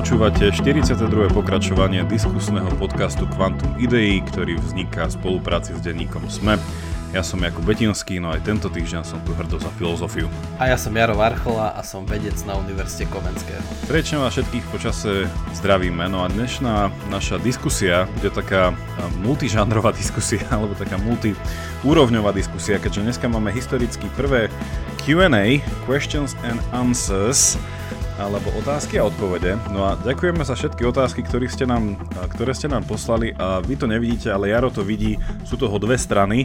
Počúvate 42. pokračovanie diskusného podcastu Quantum Idei, ktorý vzniká v spolupráci s denníkom SME. Ja som Jakub Betinský, no aj tento týždeň som tu hrdo za filozofiu. A ja som Jaro Varchola a som vedec na Univerzite Komenského. Prečo vás všetkých počase zdravíme, no a dnešná naša diskusia bude taká multižánrová diskusia, alebo taká multiúrovňová diskusia, keďže dneska máme historicky prvé Q&A, Questions and Answers, alebo otázky a odpovede. No a ďakujeme za všetky otázky, ktoré ste, nám, ktoré ste nám poslali a vy to nevidíte, ale Jaro to vidí, sú toho dve strany,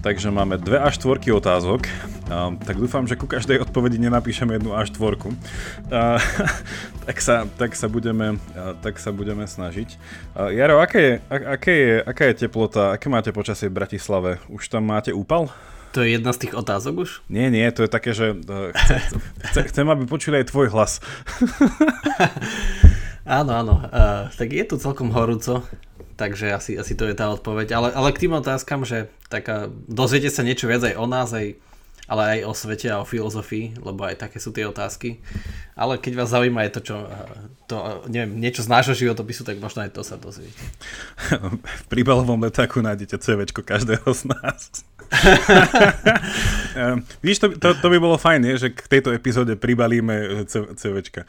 takže máme dve až štvorky otázok, a, tak dúfam, že ku každej odpovedi nenapíšeme jednu až štvorku. A, tak, sa, tak, sa budeme, a, tak sa budeme snažiť. A, Jaro, aké je, a, aké je, aká je teplota, aké máte počasie v Bratislave? Už tam máte úpal? To je jedna z tých otázok už? Nie, nie, to je také, že uh, chcem, chcem, aby počuli aj tvoj hlas. áno, áno. Uh, tak je tu celkom horúco, takže asi, asi to je tá odpoveď. Ale, ale k tým otázkam, že tak, uh, dozviete sa niečo viac aj o nás, aj ale aj o svete a o filozofii, lebo aj také sú tie otázky. Ale keď vás zaujíma je to, čo, to, neviem, niečo z nášho životopisu, tak možno aj to sa dozviete. V príbalovom letáku nájdete CVčko každého z nás. Uh, víš, to, to, to by bolo fajn, nie? že k tejto epizóde pribalíme CVčka.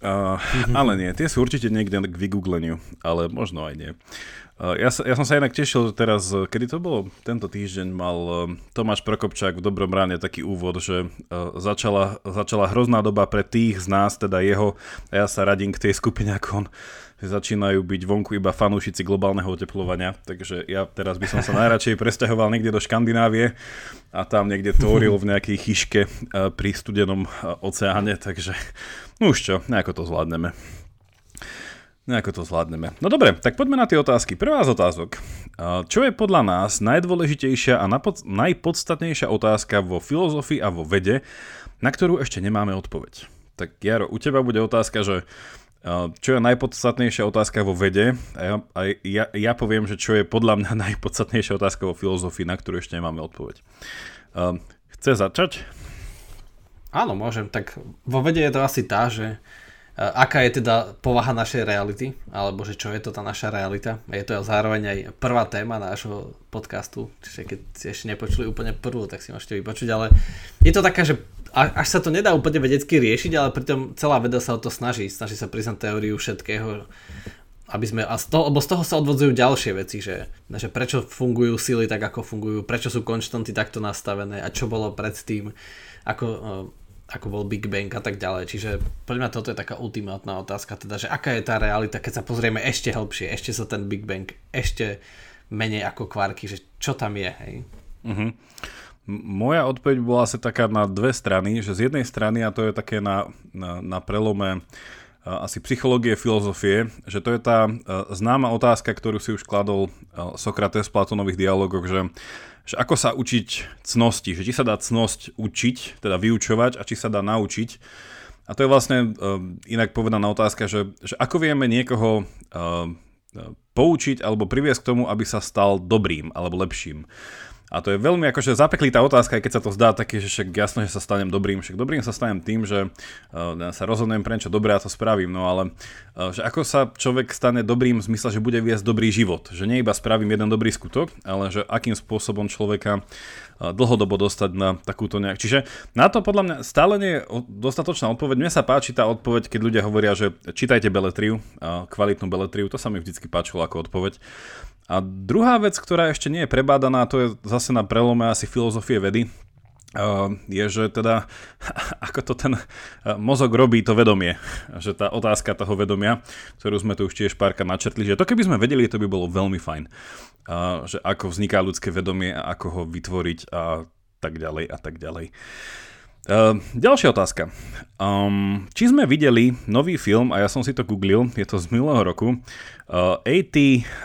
Uh, ale nie, tie sú určite niekde k vygoogleniu, ale možno aj nie. Ja, sa, ja som sa inak tešil teraz, eh, kedy to bolo? Tento týždeň mal eh, Tomáš Prokopčák v Dobrom ráne taký úvod, že začala, začala hrozná doba pre tých z nás, teda jeho, a ja sa radím k tej skupine ako on, začínajú byť vonku iba fanúšici globálneho oteplovania, takže ja teraz by som sa najradšej presťahoval niekde do Škandinávie a tam niekde tvoril v nejakej chyške pri studenom oceáne, takže no už čo, nejako to zvládneme. Nejako to zvládneme. No dobre, tak poďme na tie otázky. Prvá z otázok. Čo je podľa nás najdôležitejšia a najpodstatnejšia otázka vo filozofii a vo vede, na ktorú ešte nemáme odpoveď? Tak Jaro, u teba bude otázka, že čo je najpodstatnejšia otázka vo vede a ja, a ja, ja poviem, že čo je podľa mňa najpodstatnejšia otázka vo filozofii, na ktorú ešte nemáme odpoveď. Chce začať? Áno, môžem. Tak vo vede je to asi tá, že aká je teda povaha našej reality, alebo že čo je to tá naša realita. Je to zároveň aj prvá téma nášho podcastu, čiže keď si ešte nepočuli úplne prvú, tak si môžete vypočuť, ale je to taká, že až sa to nedá úplne vedecky riešiť, ale pritom celá veda sa o to snaží, snaží sa priznať teóriu všetkého, aby sme, a z toho, lebo z toho sa odvodzujú ďalšie veci, že, že prečo fungujú sily tak, ako fungujú, prečo sú konštanty takto nastavené a čo bolo predtým, ako ako bol Big Bang a tak ďalej. Čiže podľa mňa toto je taká ultimátna otázka, teda, že aká je tá realita, keď sa pozrieme ešte hlbšie, ešte sa ten Big Bang ešte menej ako kvarky, že čo tam je, hej? Uh-huh. Moja odpoveď bola asi taká na dve strany, že z jednej strany, a to je také na, na, na prelome asi psychológie, filozofie, že to je tá známa otázka, ktorú si už kladol Sokrates v Platonových dialogoch, že že ako sa učiť cnosti, že či sa dá cnosť učiť, teda vyučovať a či sa dá naučiť. A to je vlastne uh, inak povedaná otázka, že, že ako vieme niekoho uh, poučiť alebo priviesť k tomu, aby sa stal dobrým alebo lepším. A to je veľmi akože zapeklitá otázka, aj keď sa to zdá také, že však jasno, že sa stanem dobrým. Však dobrým sa stanem tým, že uh, sa rozhodnem pre niečo dobré a to spravím. No ale uh, že ako sa človek stane dobrým v zmysle, že bude viesť dobrý život. Že nie iba spravím jeden dobrý skutok, ale že akým spôsobom človeka uh, dlhodobo dostať na takúto nejak. Čiže na to podľa mňa stále nie je dostatočná odpoveď. Mne sa páči tá odpoveď, keď ľudia hovoria, že čítajte beletriu, kvalitnú beletriu, to sa mi vždycky páčilo ako odpoveď. A druhá vec, ktorá ešte nie je prebádaná, to je zase na prelome asi filozofie vedy, je, že teda ako to ten mozog robí to vedomie. Že tá otázka toho vedomia, ktorú sme tu už tiež párka načrtli, že to keby sme vedeli, to by bolo veľmi fajn. Že ako vzniká ľudské vedomie a ako ho vytvoriť a tak ďalej a tak ďalej. Ďalšia otázka. Um, či sme videli nový film, a ja som si to googlil, je to z minulého roku, A.T.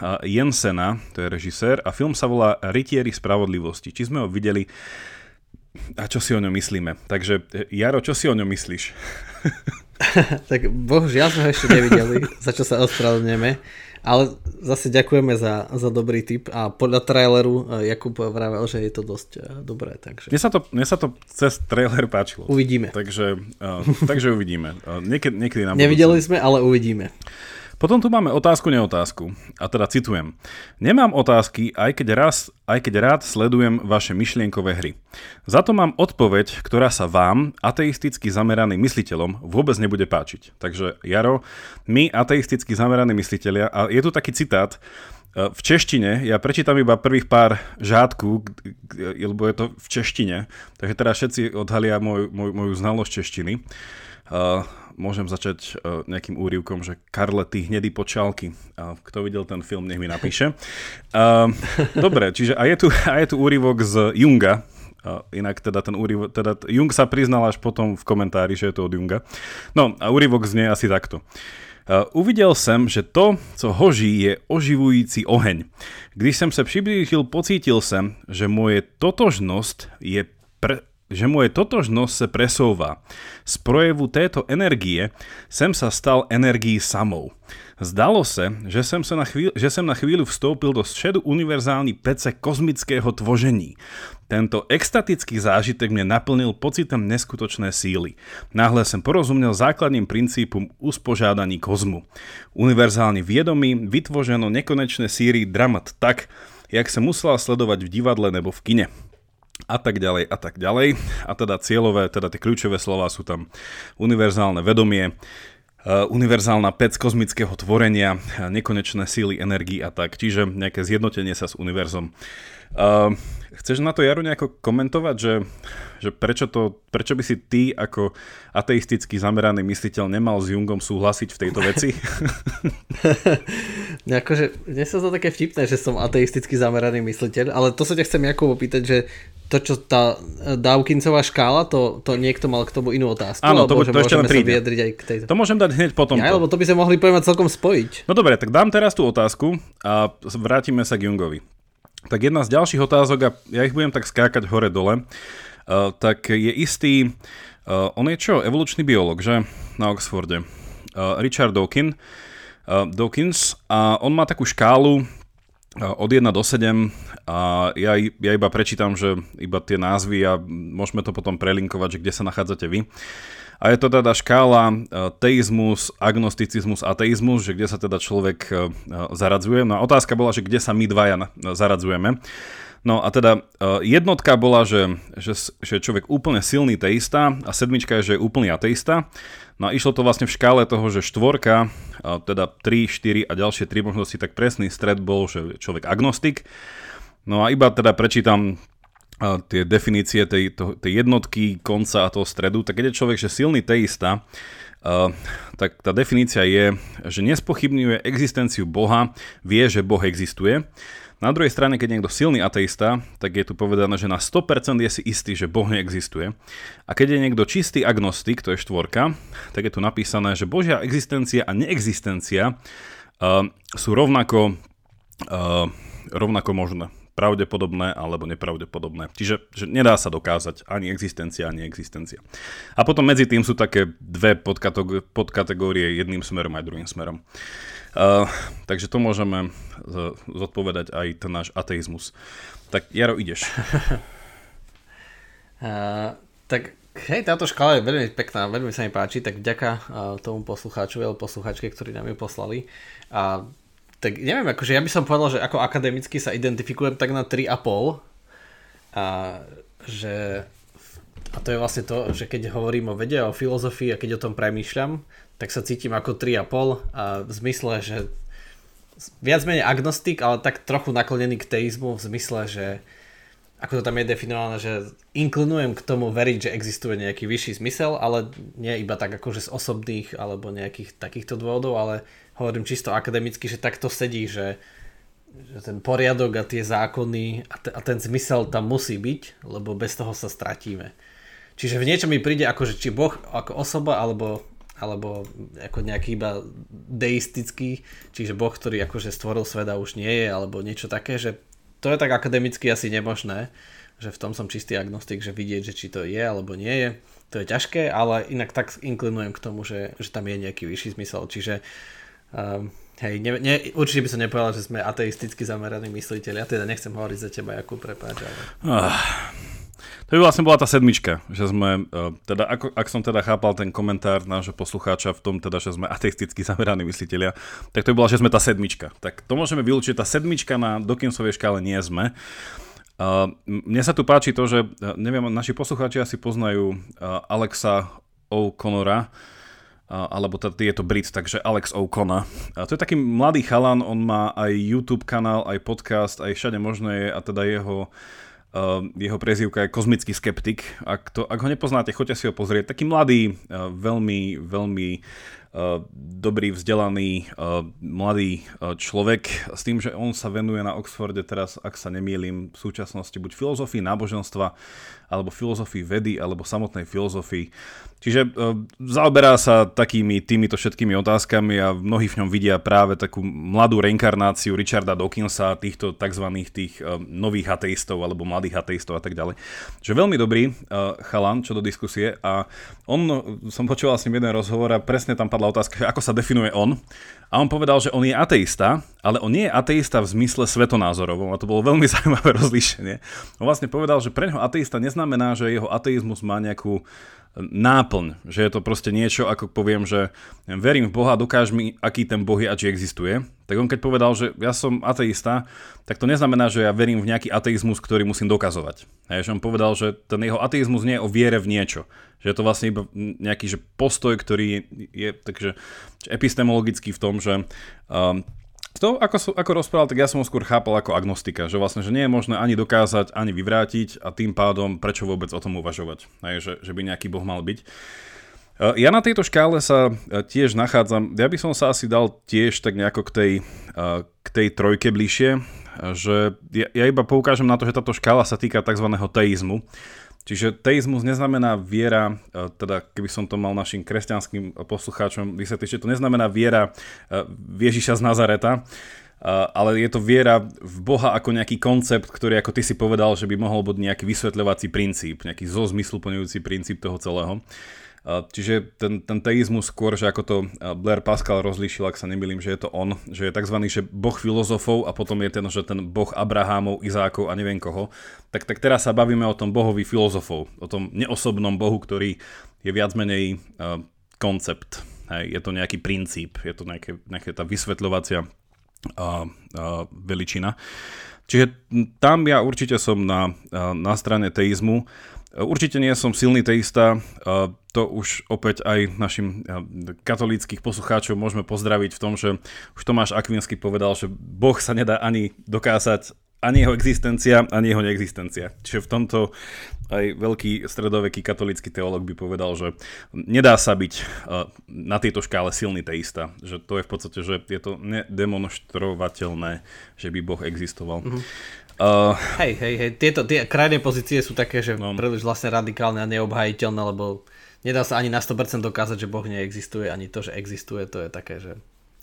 Uh, Jensena, to je režisér, a film sa volá Rytieri spravodlivosti. Či sme ho videli a čo si o ňom myslíme. Takže Jaro, čo si o ňom myslíš? tak bohužiaľ sme ho ešte nevideli, za čo sa ospravedlňujeme. Ale zase ďakujeme za, za dobrý tip a podľa traileru Jakub vravel, že je to dosť dobré. Takže... Mne, sa to, mne sa to cez trailer páčilo. Uvidíme. Takže, uh, takže uvidíme. Uh, niekedy, niekedy nám Nevideli budúci. sme, ale uvidíme. Potom tu máme otázku, neotázku. A teda citujem. Nemám otázky, aj keď, raz, aj keď rád sledujem vaše myšlienkové hry. Za to mám odpoveď, ktorá sa vám, ateisticky zameraným mysliteľom, vôbec nebude páčiť. Takže Jaro, my ateisticky zameraní mysliteľia, a je tu taký citát, e, v češtine, ja prečítam iba prvých pár žádku, lebo je to v češtine, takže teraz všetci odhalia moj, moj, moju znalosť češtiny. Môžem začať uh, nejakým úrivkom, že Karle, ty hnedý počálky. Uh, kto videl ten film, nech mi napíše. Uh, dobre, čiže a je tu, a je tu úrivok z Junga, Uh, inak teda ten úryvok, teda Jung sa priznal až potom v komentári, že je to od Junga. No a úryvok znie asi takto. Uh, uvidel jsem, že to, co hoží, je oživující oheň. Když jsem se přiblížil, pocítil jsem, že moje totožnost je že moje totožnosť sa presouva. Z projevu této energie sem sa stal energií samou. Zdalo se, že jsem, se na chvíli, že jsem na chvíli vstoupil do středu univerzální pece kozmického tvožení. Tento extatický zážitek mě naplnil pocitem neskutočné síly. Náhle jsem porozuměl základním princípom uspožádaní kozmu. Univerzálne viedomí vytvoženo nekonečné síry dramat tak, jak sa musela sledovať v divadle nebo v kine a tak ďalej a tak ďalej. A teda cieľové, teda tie kľúčové slova sú tam univerzálne vedomie, Uh, univerzálna pec kozmického tvorenia, nekonečné síly, energii a tak. Čiže nejaké zjednotenie sa s univerzom. Uh, chceš na to, Jaro, nejako komentovať, že, že prečo, to, prečo by si ty ako ateisticky zameraný mysliteľ nemal s Jungom súhlasiť v tejto veci? akože, mne sa to také vtipné, že som ateisticky zameraný mysliteľ, ale to sa ťa chcem Jakub opýtať, že to, čo tá Dawkinsová škála, to, to niekto mal k tomu inú otázku? Áno, to, to ešte len príde. aj k tejto. To môžem dať hneď potom. Ja, lebo to by sme mohli pojmať celkom spojiť. No dobre, tak dám teraz tú otázku a vrátime sa k Jungovi. Tak jedna z ďalších otázok, a ja ich budem tak skákať hore-dole, uh, tak je istý, uh, on je čo, evolučný biolog, že, na Oxforde. Uh, Richard Dawkins, uh, Dawkins a on má takú škálu, od 1 do 7 a ja, ja iba prečítam, že iba tie názvy a môžeme to potom prelinkovať, že kde sa nachádzate vy. A je to teda škála e, teizmus, agnosticizmus, ateizmus, že kde sa teda človek e, zaradzuje. No a otázka bola, že kde sa my dvaja zaradzujeme. No a teda e, jednotka bola, že, že, že človek úplne silný teista a sedmička je, že je úplný ateista. No a išlo to vlastne v škále toho, že štvorka, teda 3, 4 a ďalšie 3 možnosti, tak presný stred bol, že človek agnostik. No a iba teda prečítam tie definície tej, to, tej jednotky, konca a toho stredu, tak keď je človek že silný teista, uh, tak tá definícia je, že nespochybňuje existenciu Boha, vie, že Boh existuje. Na druhej strane, keď niekto silný ateista, tak je tu povedané, že na 100% je si istý, že Boh neexistuje. A keď je niekto čistý agnostik, to je štvorka, tak je tu napísané, že Božia existencia a neexistencia uh, sú rovnako, uh, rovnako možné pravdepodobné alebo nepravdepodobné. Čiže že nedá sa dokázať ani existencia, ani existencia. A potom medzi tým sú také dve podkategórie jedným smerom aj druhým smerom. Uh, takže to môžeme zodpovedať aj ten náš ateizmus. Tak Jaro, ideš. uh, tak hej, táto škála je veľmi pekná, veľmi sa mi páči, tak vďaka uh, tomu poslucháčovi alebo posluchačke, ktorí nám ju poslali. A tak neviem, akože ja by som povedal, že ako akademicky sa identifikujem tak na 3,5 a že a to je vlastne to, že keď hovorím o vede, o filozofii a keď o tom premýšľam, tak sa cítim ako 3,5 a v zmysle, že viac menej agnostik, ale tak trochu naklonený k teizmu v zmysle, že ako to tam je definované, že inklinujem k tomu veriť, že existuje nejaký vyšší zmysel, ale nie iba tak akože z osobných alebo nejakých takýchto dôvodov, ale hovorím čisto akademicky, že takto sedí, že, že ten poriadok a tie zákony a, te, a ten zmysel tam musí byť, lebo bez toho sa stratíme. Čiže v niečom mi príde ako, že či Boh ako osoba alebo, alebo ako nejaký iba deistický, čiže Boh, ktorý akože stvoril svet a už nie je, alebo niečo také, že to je tak akademicky asi nemožné, že v tom som čistý agnostik, že vidieť, že či to je alebo nie je, to je ťažké, ale inak tak inklinujem k tomu, že, že tam je nejaký vyšší zmysel. Čiže uh, Hej, ne, ne, určite by som nepovedal, že sme ateisticky zameraní mysliteľi. Ja teda nechcem hovoriť za teba, ako prepáč, ale... Ah, to by vlastne bola tá sedmička, že sme, uh, teda ako, ak som teda chápal ten komentár nášho poslucháča v tom teda, že sme ateisticky zameraní mysliteľia, tak to by bola, že sme tá sedmička. Tak to môžeme vylúčiť, tá sedmička na Dawkinsovej škále nie sme. Uh, mne sa tu páči to, že, uh, neviem, naši poslucháči asi poznajú uh, Alexa O'Connora, alebo teda je to Brit, takže Alex O'Connor. A to je taký mladý chalan, on má aj YouTube kanál, aj podcast, aj všade možné a teda jeho Uh, jeho prezývka je kozmický skeptik. Ak, to, ak ho nepoznáte, choďte si ho pozrieť. Taký mladý, uh, veľmi, veľmi uh, dobrý, vzdelaný, uh, mladý človek s tým, že on sa venuje na Oxforde teraz, ak sa nemýlim, v súčasnosti buď filozofii náboženstva, alebo filozofii vedy, alebo samotnej filozofii. Čiže uh, zaoberá sa takými týmito všetkými otázkami a mnohí v ňom vidia práve takú mladú reinkarnáciu Richarda Dawkinsa, týchto tzv. tých uh, nových ateistov alebo mladých ateistov a tak ďalej. Čiže veľmi dobrý uh, chalan, čo do diskusie a on, som s ním jeden rozhovor a presne tam padla otázka, ako sa definuje on. A on povedal, že on je ateista, ale on nie je ateista v zmysle svetonázorovom a to bolo veľmi zaujímavé rozlíšenie. On vlastne povedal, že pre neho ateista neznamená, že jeho ateizmus má nejakú náplň, že je to proste niečo, ako poviem, že verím v Boha, dokáž mi, aký ten Boh je a či existuje. Tak on keď povedal, že ja som ateista, tak to neznamená, že ja verím v nejaký ateizmus, ktorý musím dokazovať. Hej, že on povedal, že ten jeho ateizmus nie je o viere v niečo. Že je to vlastne iba nejaký že postoj, ktorý je, je takže epistemologický v tom, že um, to, ako, ako rozprával, tak ja som ho skôr chápal ako agnostika, že vlastne, že nie je možné ani dokázať, ani vyvrátiť a tým pádom prečo vôbec o tom uvažovať, aj, že, že by nejaký boh mal byť. E, ja na tejto škále sa e, tiež nachádzam, ja by som sa asi dal tiež tak nejako k tej, e, k tej trojke bližšie, že ja, ja iba poukážem na to, že táto škála sa týka tzv. teizmu, Čiže teizmus neznamená viera, e, teda keby som to mal našim kresťanským poslucháčom vysvetliť, že to neznamená viera e, Ježiša z Nazareta, e, ale je to viera v Boha ako nejaký koncept, ktorý, ako ty si povedal, že by mohol byť nejaký vysvetľovací princíp, nejaký zozmysluplňujúci princíp toho celého. Čiže ten, ten teizmus skôr, že ako to Blair Pascal rozlíšil, ak sa nemýlim, že je to on, že je tzv. Že boh filozofov a potom je ten, že ten boh Abrahámov, Izákov a neviem koho. Tak, tak teraz sa bavíme o tom bohovi filozofov, o tom neosobnom bohu, ktorý je viac menej uh, koncept. Hej, je to nejaký princíp, je to nejaké, nejaké tá vysvetľovacia uh, uh, veličina. Čiže tam ja určite som na, na strane teizmu. Určite nie som silný teista, to už opäť aj našim katolíckých poslucháčov môžeme pozdraviť v tom, že už Tomáš Akvinsky povedal, že Boh sa nedá ani dokázať, ani jeho existencia, ani jeho neexistencia. Čiže v tomto aj veľký stredoveký katolícky teológ by povedal, že nedá sa byť na tejto škále silný teista. Že to je v podstate, že je to nedemonštrovateľné, že by Boh existoval. Mm-hmm. Uh, hej, hej, hej, tieto tie krajné pozície sú také, že no. príliš vlastne radikálne a neobhajiteľné, lebo nedá sa ani na 100% dokázať, že Boh neexistuje, ani to, že existuje, to je také, že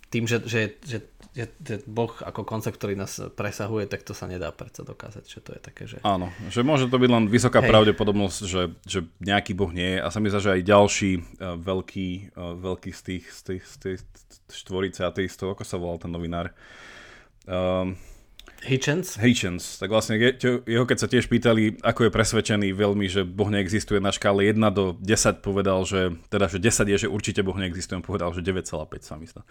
tým, že, že, že, že, že Boh ako koncept, ktorý nás presahuje, tak to sa nedá predsa dokázať, že to je také, že... Áno, že môže to byť len vysoká Hej. pravdepodobnosť, že, že nejaký Boh nie je a sa mi zdá, že aj ďalší uh, veľký, uh, veľký z tých, z tých, z tých štvorice ateistov, ako sa volal ten novinár, um, Hitchens? Hitchens. Tak vlastne jeho keď sa tiež pýtali, ako je presvedčený veľmi, že Boh neexistuje na škále 1 do 10, povedal, že teda, že 10 je, že určite Boh neexistuje, on povedal, že 9,5 sa myslel.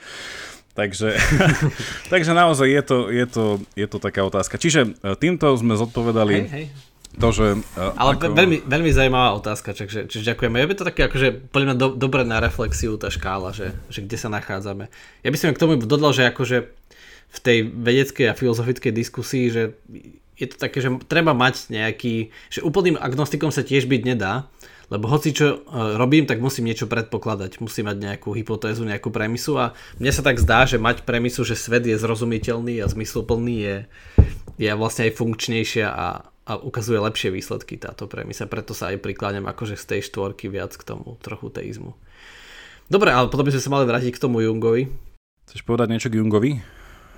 Takže, takže naozaj je to, je, to, je to taká otázka. Čiže e, týmto sme zodpovedali hej, hej. to, že... E, Ale ako... veľmi, veľmi zaujímavá otázka, čiže, čiže ďakujeme. Je to také akože, podľa mňa do, dobre na reflexiu tá škála, že, že kde sa nachádzame. Ja by som k tomu dodal, že akože v tej vedeckej a filozofickej diskusii, že je to také, že treba mať nejaký, že úplným agnostikom sa tiež byť nedá, lebo hoci čo e, robím, tak musím niečo predpokladať, musím mať nejakú hypotézu, nejakú premisu a mne sa tak zdá, že mať premisu, že svet je zrozumiteľný a zmysluplný je, je vlastne aj funkčnejšia a, a ukazuje lepšie výsledky táto premisa, preto sa aj prikláňam akože z tej štvorky viac k tomu trochu teizmu. Dobre, ale potom by sme sa mali vrátiť k tomu Jungovi. Chceš povedať niečo k Jungovi?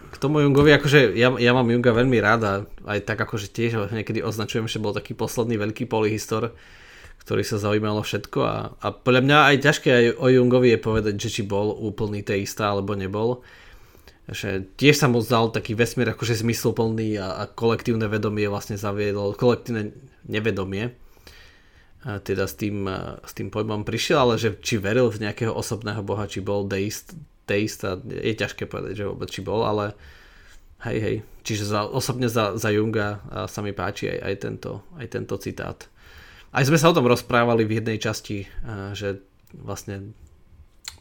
K tomu Jungovi, akože ja, ja mám Junga veľmi rád a aj tak akože tiež ho niekedy označujem, že bol taký posledný veľký polyhistor, ktorý sa zaujímalo všetko a, a podľa mňa aj ťažké aj o Jungovi je povedať, že či bol úplný teista alebo nebol. že tiež sa mu zdal taký vesmír akože zmysluplný a, a kolektívne vedomie vlastne zaviedol, kolektívne nevedomie a teda s tým, s tým pojmom prišiel, ale že či veril v nejakého osobného boha, či bol deist, deist a je ťažké povedať, že vôbec či bol, ale hej, hej. Čiže za, osobne za, za Junga sa mi páči aj, aj, tento, aj tento citát. Aj sme sa o tom rozprávali v jednej časti, že vlastne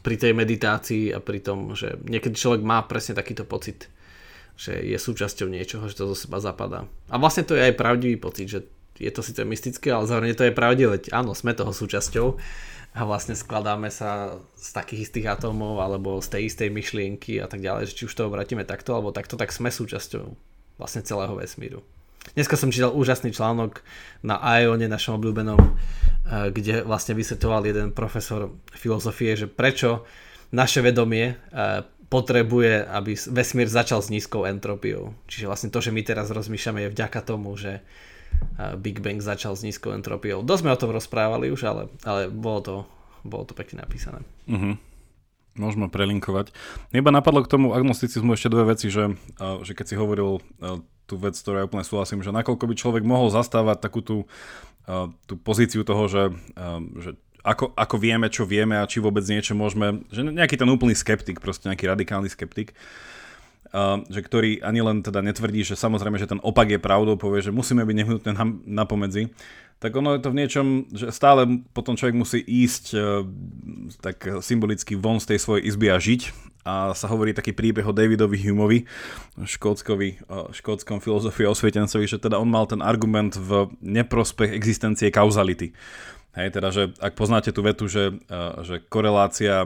pri tej meditácii a pri tom, že niekedy človek má presne takýto pocit, že je súčasťou niečoho, že to zo seba zapadá. A vlastne to je aj pravdivý pocit, že je to síce mystické, ale zároveň to je pravdivé. Áno, sme toho súčasťou a vlastne skladáme sa z takých istých atómov alebo z tej istej myšlienky a tak ďalej, že či už to obratíme takto alebo takto, tak sme súčasťou vlastne celého vesmíru. Dneska som čítal úžasný článok na Ione, našom obľúbenom Eh, kde vlastne vysvetoval jeden profesor filozofie, že prečo naše vedomie eh, potrebuje, aby vesmír začal s nízkou entropiou. Čiže vlastne to, že my teraz rozmýšľame je vďaka tomu, že Big Bang začal s nízkou entropiou. Dosť sme o tom rozprávali už, ale, ale bolo, to, bolo to pekne napísané. Uh-huh. Môžeme prelinkovať. Iba napadlo k tomu agnosticizmu ešte dve veci, že, že keď si hovoril tú vec, ktorú ja úplne súhlasím, že nakoľko by človek mohol zastávať takú tú tú pozíciu toho, že, že ako, ako vieme, čo vieme a či vôbec niečo môžeme, že nejaký ten úplný skeptik, proste nejaký radikálny skeptik, že ktorý ani len teda netvrdí, že samozrejme, že ten opak je pravdou, povie, že musíme byť nehnutné na, na pomedzi, tak ono je to v niečom, že stále potom človek musí ísť uh, tak symbolicky von z tej svojej izby a žiť a sa hovorí taký príbeh o Davidovi Humeovi, škótskom filozofii a osvietencovi, že teda on mal ten argument v neprospech existencie kauzality. Hej, teda, že ak poznáte tú vetu, že, že korelácia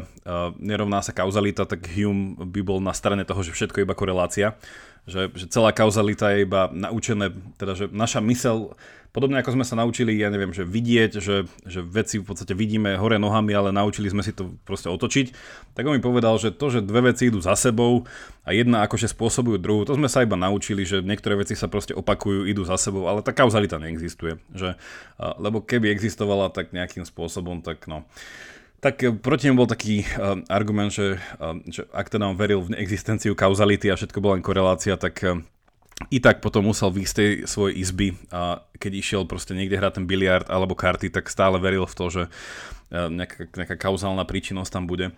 nerovná sa kauzalita, tak Hume by bol na strane toho, že všetko je iba korelácia. Že, že celá kauzalita je iba naučené, teda, že naša mysel Podobne ako sme sa naučili, ja neviem, že vidieť, že, že veci v podstate vidíme hore nohami, ale naučili sme si to proste otočiť, tak on mi povedal, že to, že dve veci idú za sebou a jedna akože spôsobujú druhú, to sme sa iba naučili, že niektoré veci sa proste opakujú, idú za sebou, ale tá kauzalita neexistuje. Že, lebo keby existovala tak nejakým spôsobom, tak no tak e, proti nemu bol taký uh, argument, že, uh, že ak teda on veril v neexistenciu kauzality a všetko bola len korelácia, tak uh, i tak potom musel výjsť z tej svojej izby a keď išiel proste niekde hrať ten biliard alebo karty, tak stále veril v to, že nejaká, nejaká kauzálna príčinnosť tam bude.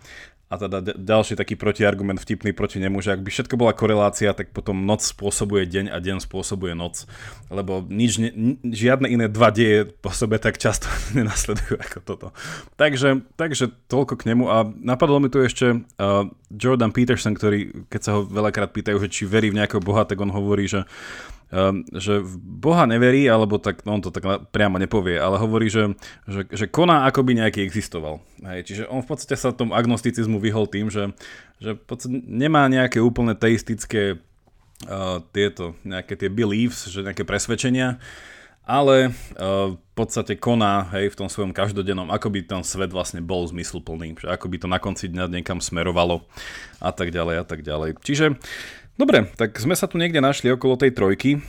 A teda ďalší taký protiargument vtipný proti nemu, že ak by všetko bola korelácia, tak potom noc spôsobuje deň a deň spôsobuje noc. Lebo nič, ne, žiadne iné dva deje po sebe tak často nenasledujú ako toto. Takže, takže toľko k nemu. A napadlo mi tu ešte uh, Jordan Peterson, ktorý, keď sa ho veľakrát pýtajú, že či verí v nejakého boha, tak on hovorí, že že v Boha neverí, alebo tak, no on to tak priamo nepovie, ale hovorí, že, že, že koná, ako by nejaký existoval. Hej, čiže on v podstate sa tomu agnosticizmu vyhol tým, že, že v podstate nemá nejaké úplne teistické uh, tieto, nejaké tie beliefs, že nejaké presvedčenia, ale uh, v podstate koná hej, v tom svojom každodennom, ako by ten svet vlastne bol zmysluplný, že ako by to na konci dňa niekam smerovalo a tak ďalej a tak ďalej. Čiže Dobre, tak sme sa tu niekde našli okolo tej trojky.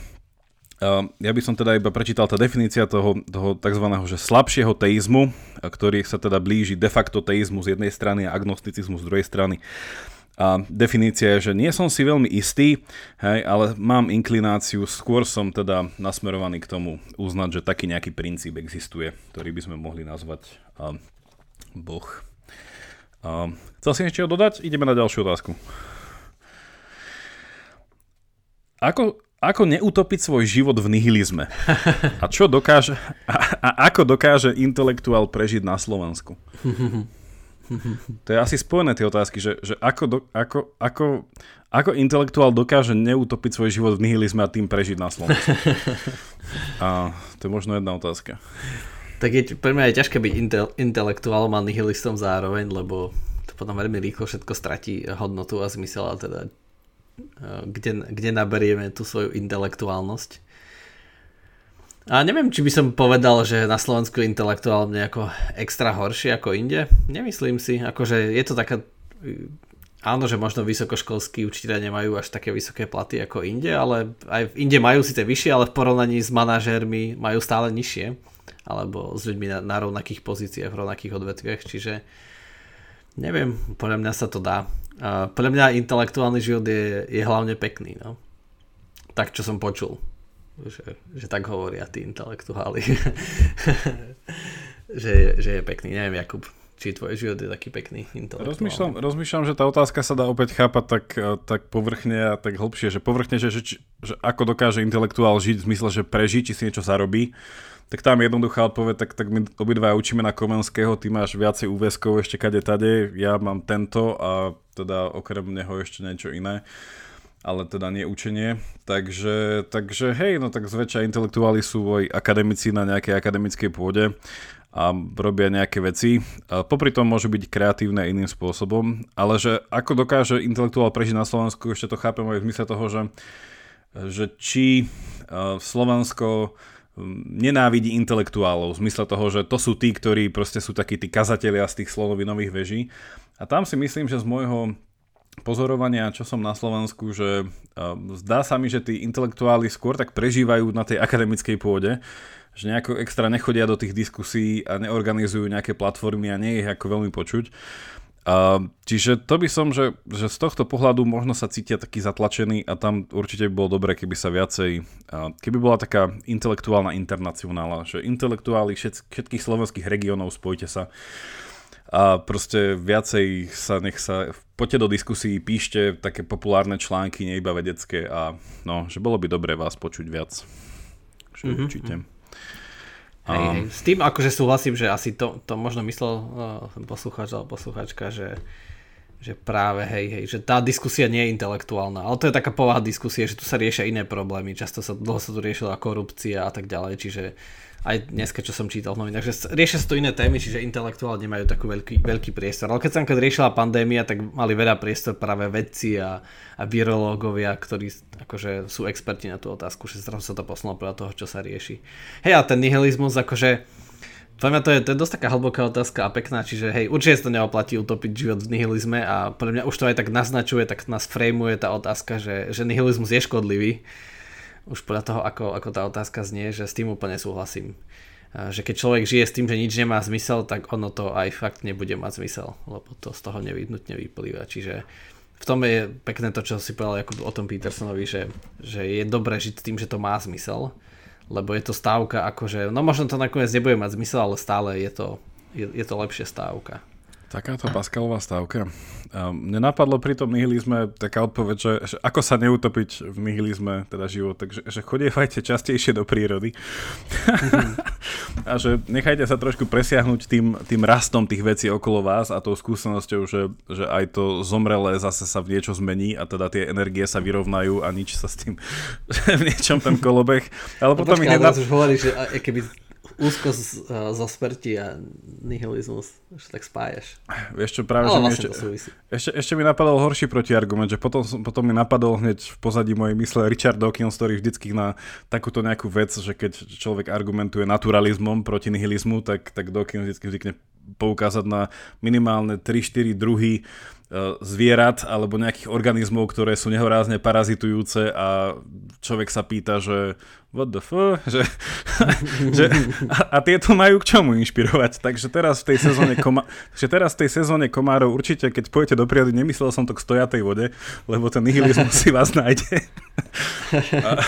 Ja by som teda iba prečítal tá definícia toho, toho tzv. Že slabšieho teizmu, ktorý sa teda blíži de facto teizmu z jednej strany a agnosticizmu z druhej strany. A definícia je, že nie som si veľmi istý, hej, ale mám inklináciu, skôr som teda nasmerovaný k tomu uznať, že taký nejaký princíp existuje, ktorý by sme mohli nazvať uh, Boh. Uh, chcel si ešte dodať? Ideme na ďalšiu otázku. Ako, ako neutopiť svoj život v nihilizme? A čo dokáže, a, a ako dokáže intelektuál prežiť na Slovensku? To je asi spojené tie otázky, že, že ako, do, ako, ako, ako intelektuál dokáže neutopiť svoj život v nihilizme a tým prežiť na Slovensku? A to je možno jedna otázka. Tak je, pre mňa je ťažké byť intel, intelektuálom a nihilistom zároveň, lebo to potom veľmi rýchlo všetko stratí hodnotu a zmysel a teda kde, kde naberieme tú svoju intelektuálnosť. A neviem, či by som povedal, že na Slovensku je intelektuál nejako extra horší ako inde. Nemyslím si. Akože je to taká... Áno, že možno vysokoškolskí učiteľia nemajú až také vysoké platy ako inde, ale aj inde majú síce vyššie, ale v porovnaní s manažérmi majú stále nižšie. Alebo s ľuďmi na, na rovnakých pozíciách, v rovnakých odvetviach. Čiže neviem, podľa mňa sa to dá A pre mňa intelektuálny život je, je hlavne pekný, no. Tak, čo som počul. Že, že tak hovoria tí intelektuáli. že, že je pekný. Neviem, Jakub, či tvoj život je taký pekný rozmýšľam, rozmýšľam, že tá otázka sa dá opäť chápať tak, tak povrchne a tak hlbšie, že povrchne, že, že, že ako dokáže intelektuál žiť v zmysle, že prežiť, či si niečo zarobí tak tam jednoduchá odpoveď, tak, tak my obidva učíme na Komenského, ty máš viacej úväzkov ešte kade tade, ja mám tento a teda okrem neho ešte niečo iné ale teda nie učenie. Takže, takže hej, no tak zväčša intelektuáli sú aj akademici na nejakej akademickej pôde a robia nejaké veci. A popri tom môžu byť kreatívne iným spôsobom, ale že ako dokáže intelektuál prežiť na Slovensku, ešte to chápem aj v zmysle toho, že, že či Slovensko nenávidí intelektuálov, v zmysle toho, že to sú tí, ktorí proste sú takí tí kazatelia z tých slonovinových veží. A tam si myslím, že z môjho pozorovania, čo som na Slovensku, že zdá sa mi, že tí intelektuáli skôr tak prežívajú na tej akademickej pôde, že nejako extra nechodia do tých diskusí a neorganizujú nejaké platformy a nie ich ako veľmi počuť. Uh, čiže to by som, že, že z tohto pohľadu možno sa cítia taký zatlačený a tam určite by bolo dobré, keby sa viacej, uh, keby bola taká intelektuálna internacionála, že intelektuáli všet, všetkých slovenských regiónov spojte sa a proste viacej sa nech sa poďte do diskusí, píšte také populárne články, nie iba vedecké a no, že bolo by dobré vás počuť viac. Že mm-hmm. určite. Hej, hej. S tým akože súhlasím, že asi to, to možno myslel uh, poslucháč alebo poslucháčka, že, že práve hej, hej, že tá diskusia nie je intelektuálna, ale to je taká povaha diskusie, že tu sa riešia iné problémy, často sa dlho sa tu riešila korupcia a tak ďalej, čiže aj dnes, čo som čítal v novinách, že riešia sa tu iné témy, čiže intelektuálne nemajú taký veľký, veľký priestor. Ale keď sa riešila pandémia, tak mali veľa priestor práve vedci a, a virológovia, ktorí akože sú experti na tú otázku, že zrazu sa to posunulo podľa toho, čo sa rieši. Hej, a ten nihilizmus, akože pre mňa to je, to je dosť taká hlboká otázka a pekná, čiže hej, určite sa to neoplatí utopiť život v nihilizme a pre mňa už to aj tak naznačuje, tak nás frameuje tá otázka, že, že nihilizmus je škodlivý už podľa toho, ako, ako tá otázka znie, že s tým úplne súhlasím. Že keď človek žije s tým, že nič nemá zmysel, tak ono to aj fakt nebude mať zmysel, lebo to z toho nevyhnutne vyplýva. Čiže v tom je pekné to, čo si povedal ako o tom Petersonovi, že, že je dobré žiť s tým, že to má zmysel, lebo je to stávka akože, no možno to nakoniec nebude mať zmysel, ale stále je to, je, je to lepšie stávka. Takáto Pascalová stávka. Mne napadlo pri tom nihilizme taká odpoveď, že, že ako sa neutopiť v nihilizme, teda život, takže že chodievajte častejšie do prírody mm-hmm. a že nechajte sa trošku presiahnuť tým, tým rastom tých vecí okolo vás a tou skúsenosťou, že, že aj to zomrelé zase sa v niečo zmení a teda tie energie sa vyrovnajú a nič sa s tým v niečom ten kolobeh. Ale no potom počkaj, mi nedá... už hovorí, že keby úzko z, uh, zo smrti a nihilizmus, že tak spájaš. Vieš čo, práve, Ale že vlastne ešte, ešte, ešte mi napadol horší protiargument, že potom, potom mi napadol hneď v pozadí mojej mysle Richard Dawkins, ktorý vždycky na takúto nejakú vec, že keď človek argumentuje naturalizmom proti nihilizmu, tak, tak Dawkins vždycky zvykne poukázať na minimálne 3-4 druhy E, zvierat alebo nejakých organizmov, ktoré sú nehorázne parazitujúce a človek sa pýta, že what the fuck, že, že a, a tieto majú k čomu inšpirovať. Takže teraz v tej sezóne, koma, že teraz v tej sezóne komárov určite, keď pôjdete do prírody, nemyslel som to k stojatej vode, lebo ten nihilizmus si vás nájde. A,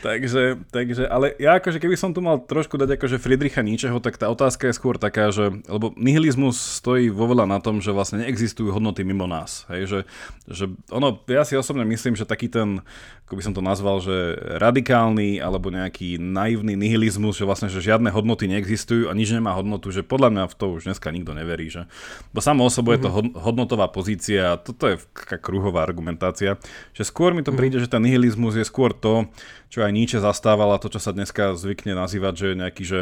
takže, takže, ale ja akože keby som tu mal trošku dať akože Friedricha Nietzscheho, tak tá otázka je skôr taká, že, lebo nihilizmus stojí vo veľa na tom, že vlastne neexistujú hodnoty mimo nás. Hej, že, že ono, ja si osobne myslím, že taký ten, ako by som to nazval, že radikálny alebo nejaký naivný nihilizmus, že vlastne, že žiadne hodnoty neexistujú a nič nemá hodnotu, že podľa mňa v to už dneska nikto neverí. Že? Bo samo o mm-hmm. je to mhm. hodnotová pozícia a toto je taká kruhová argumentácia, že skôr mi to príde, mm-hmm. že ten nihilizmus je skôr to, čo aj Nietzsche zastával a to, čo sa dneska zvykne nazývať, že nejaký, že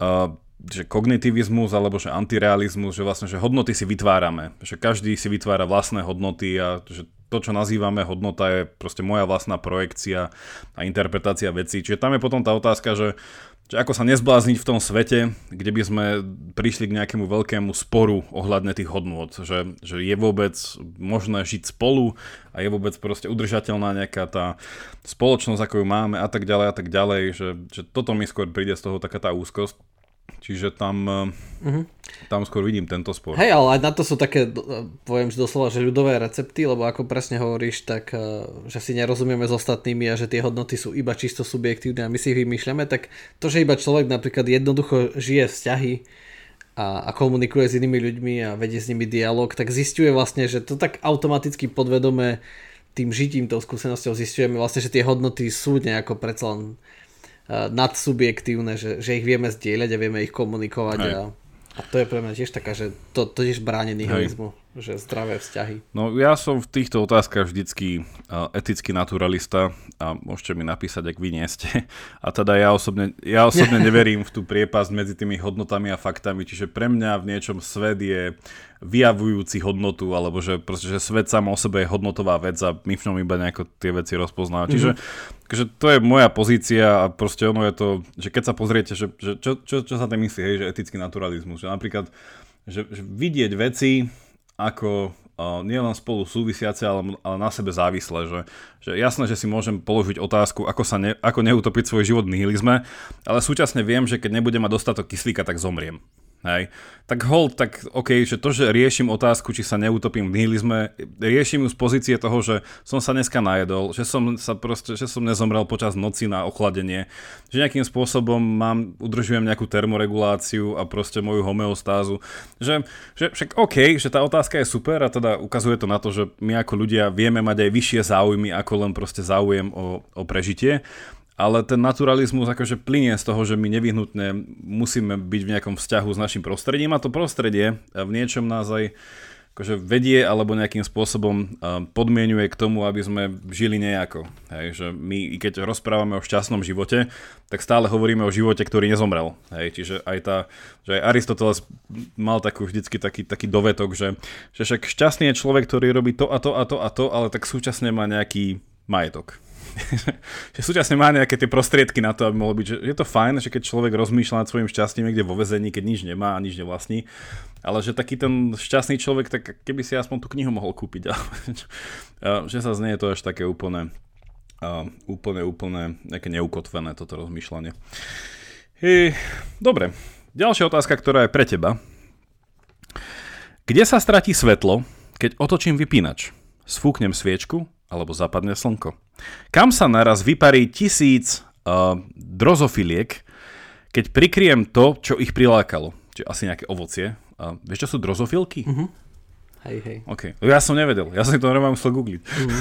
uh, že kognitivizmus alebo že antirealizmus, že vlastne, že hodnoty si vytvárame, že každý si vytvára vlastné hodnoty a že to, čo nazývame hodnota, je proste moja vlastná projekcia a interpretácia vecí. Čiže tam je potom tá otázka, že, že ako sa nezblázniť v tom svete, kde by sme prišli k nejakému veľkému sporu ohľadne tých hodnôt, že, že je vôbec možné žiť spolu a je vôbec proste udržateľná nejaká tá spoločnosť, ako ju máme a tak ďalej a tak ďalej, že, že toto mi skôr príde z toho taká tá úzkosť. Čiže tam, uh-huh. tam skôr vidím tento spor. Hej, ale aj na to sú také, poviem že doslova, že ľudové recepty, lebo ako presne hovoríš, tak eh, že si nerozumieme s ostatnými a že tie hodnoty sú iba čisto subjektívne a my si ich vymýšľame, tak to, že iba človek napríklad jednoducho žije vzťahy a, a komunikuje s inými ľuďmi a vedie s nimi dialog, tak zistuje vlastne, že to tak automaticky podvedome tým žitím, tou skúsenosťou zistujeme vlastne, že tie hodnoty sú nejako predsa len nadsubjektívne, že, že ich vieme zdieľať a vieme ich komunikovať a, a to je pre mňa tiež taká, že to, to tiež bráni nihilizmu, že zdravé vzťahy. No ja som v týchto otázkach vždycky uh, etický naturalista a môžete mi napísať, ak vy nie ste. A teda ja osobne, ja osobne neverím v tú priepasť medzi tými hodnotami a faktami, čiže pre mňa v niečom svet je vyjavujúci hodnotu, alebo že, proste, že svet sám o sebe je hodnotová vec a my v ňom iba nejako tie veci rozpoznáme. Mm-hmm. Čiže že to je moja pozícia a proste ono je to, že keď sa pozriete, že, že čo, čo, čo sa tým myslí, hej, že etický naturalizmus, že napríklad že, že vidieť veci ako uh, nie len spolu súvisiace, ale, ale na sebe závislé. Že, že jasné, že si môžem položiť otázku, ako, sa ne, ako neutopiť svoj život nihilizme, ale súčasne viem, že keď nebudem mať dostatok kyslíka, tak zomriem. Hej. Tak hold, tak OK, že to, že riešim otázku, či sa neutopím v nihilizme, riešim ju z pozície toho, že som sa dneska najedol, že som sa proste, že som nezomrel počas noci na ochladenie, že nejakým spôsobom mám, udržujem nejakú termoreguláciu a proste moju homeostázu, že, že však OK, že tá otázka je super a teda ukazuje to na to, že my ako ľudia vieme mať aj vyššie záujmy ako len proste záujem o, o prežitie ale ten naturalizmus akože plinie z toho, že my nevyhnutne musíme byť v nejakom vzťahu s našim prostredím a to prostredie v niečom nás aj akože vedie alebo nejakým spôsobom podmienuje k tomu, aby sme žili nejako. Hej, že my, keď rozprávame o šťastnom živote, tak stále hovoríme o živote, ktorý nezomrel. Hej, čiže aj tá, že aj Aristoteles mal takú vždycky taký, taký dovetok, že, že však šťastný je človek, ktorý robí to a to a to a to, ale tak súčasne má nejaký majetok. že súčasne má nejaké tie prostriedky na to, aby mohlo byť, že je to fajn, že keď človek rozmýšľa nad svojim šťastím niekde vo vezení, keď nič nemá a nič nevlastní, ale že taký ten šťastný človek, tak keby si aspoň tú knihu mohol kúpiť, že sa znie to až také úplne, úplne, úplne nejaké neukotvené toto rozmýšľanie. I, dobre, ďalšia otázka, ktorá je pre teba. Kde sa stratí svetlo, keď otočím vypínač? Sfúknem sviečku alebo zapadne slnko? Kam sa naraz vyparí tisíc uh, drozofiliek, keď prikriem to, čo ich prilákalo? Čiže asi nejaké ovocie. Uh, vieš, čo sú drozofilky? Uh-huh. Hej, hej. Okay. Ja som nevedel, ja som to normálne musel googliť. Uh-huh.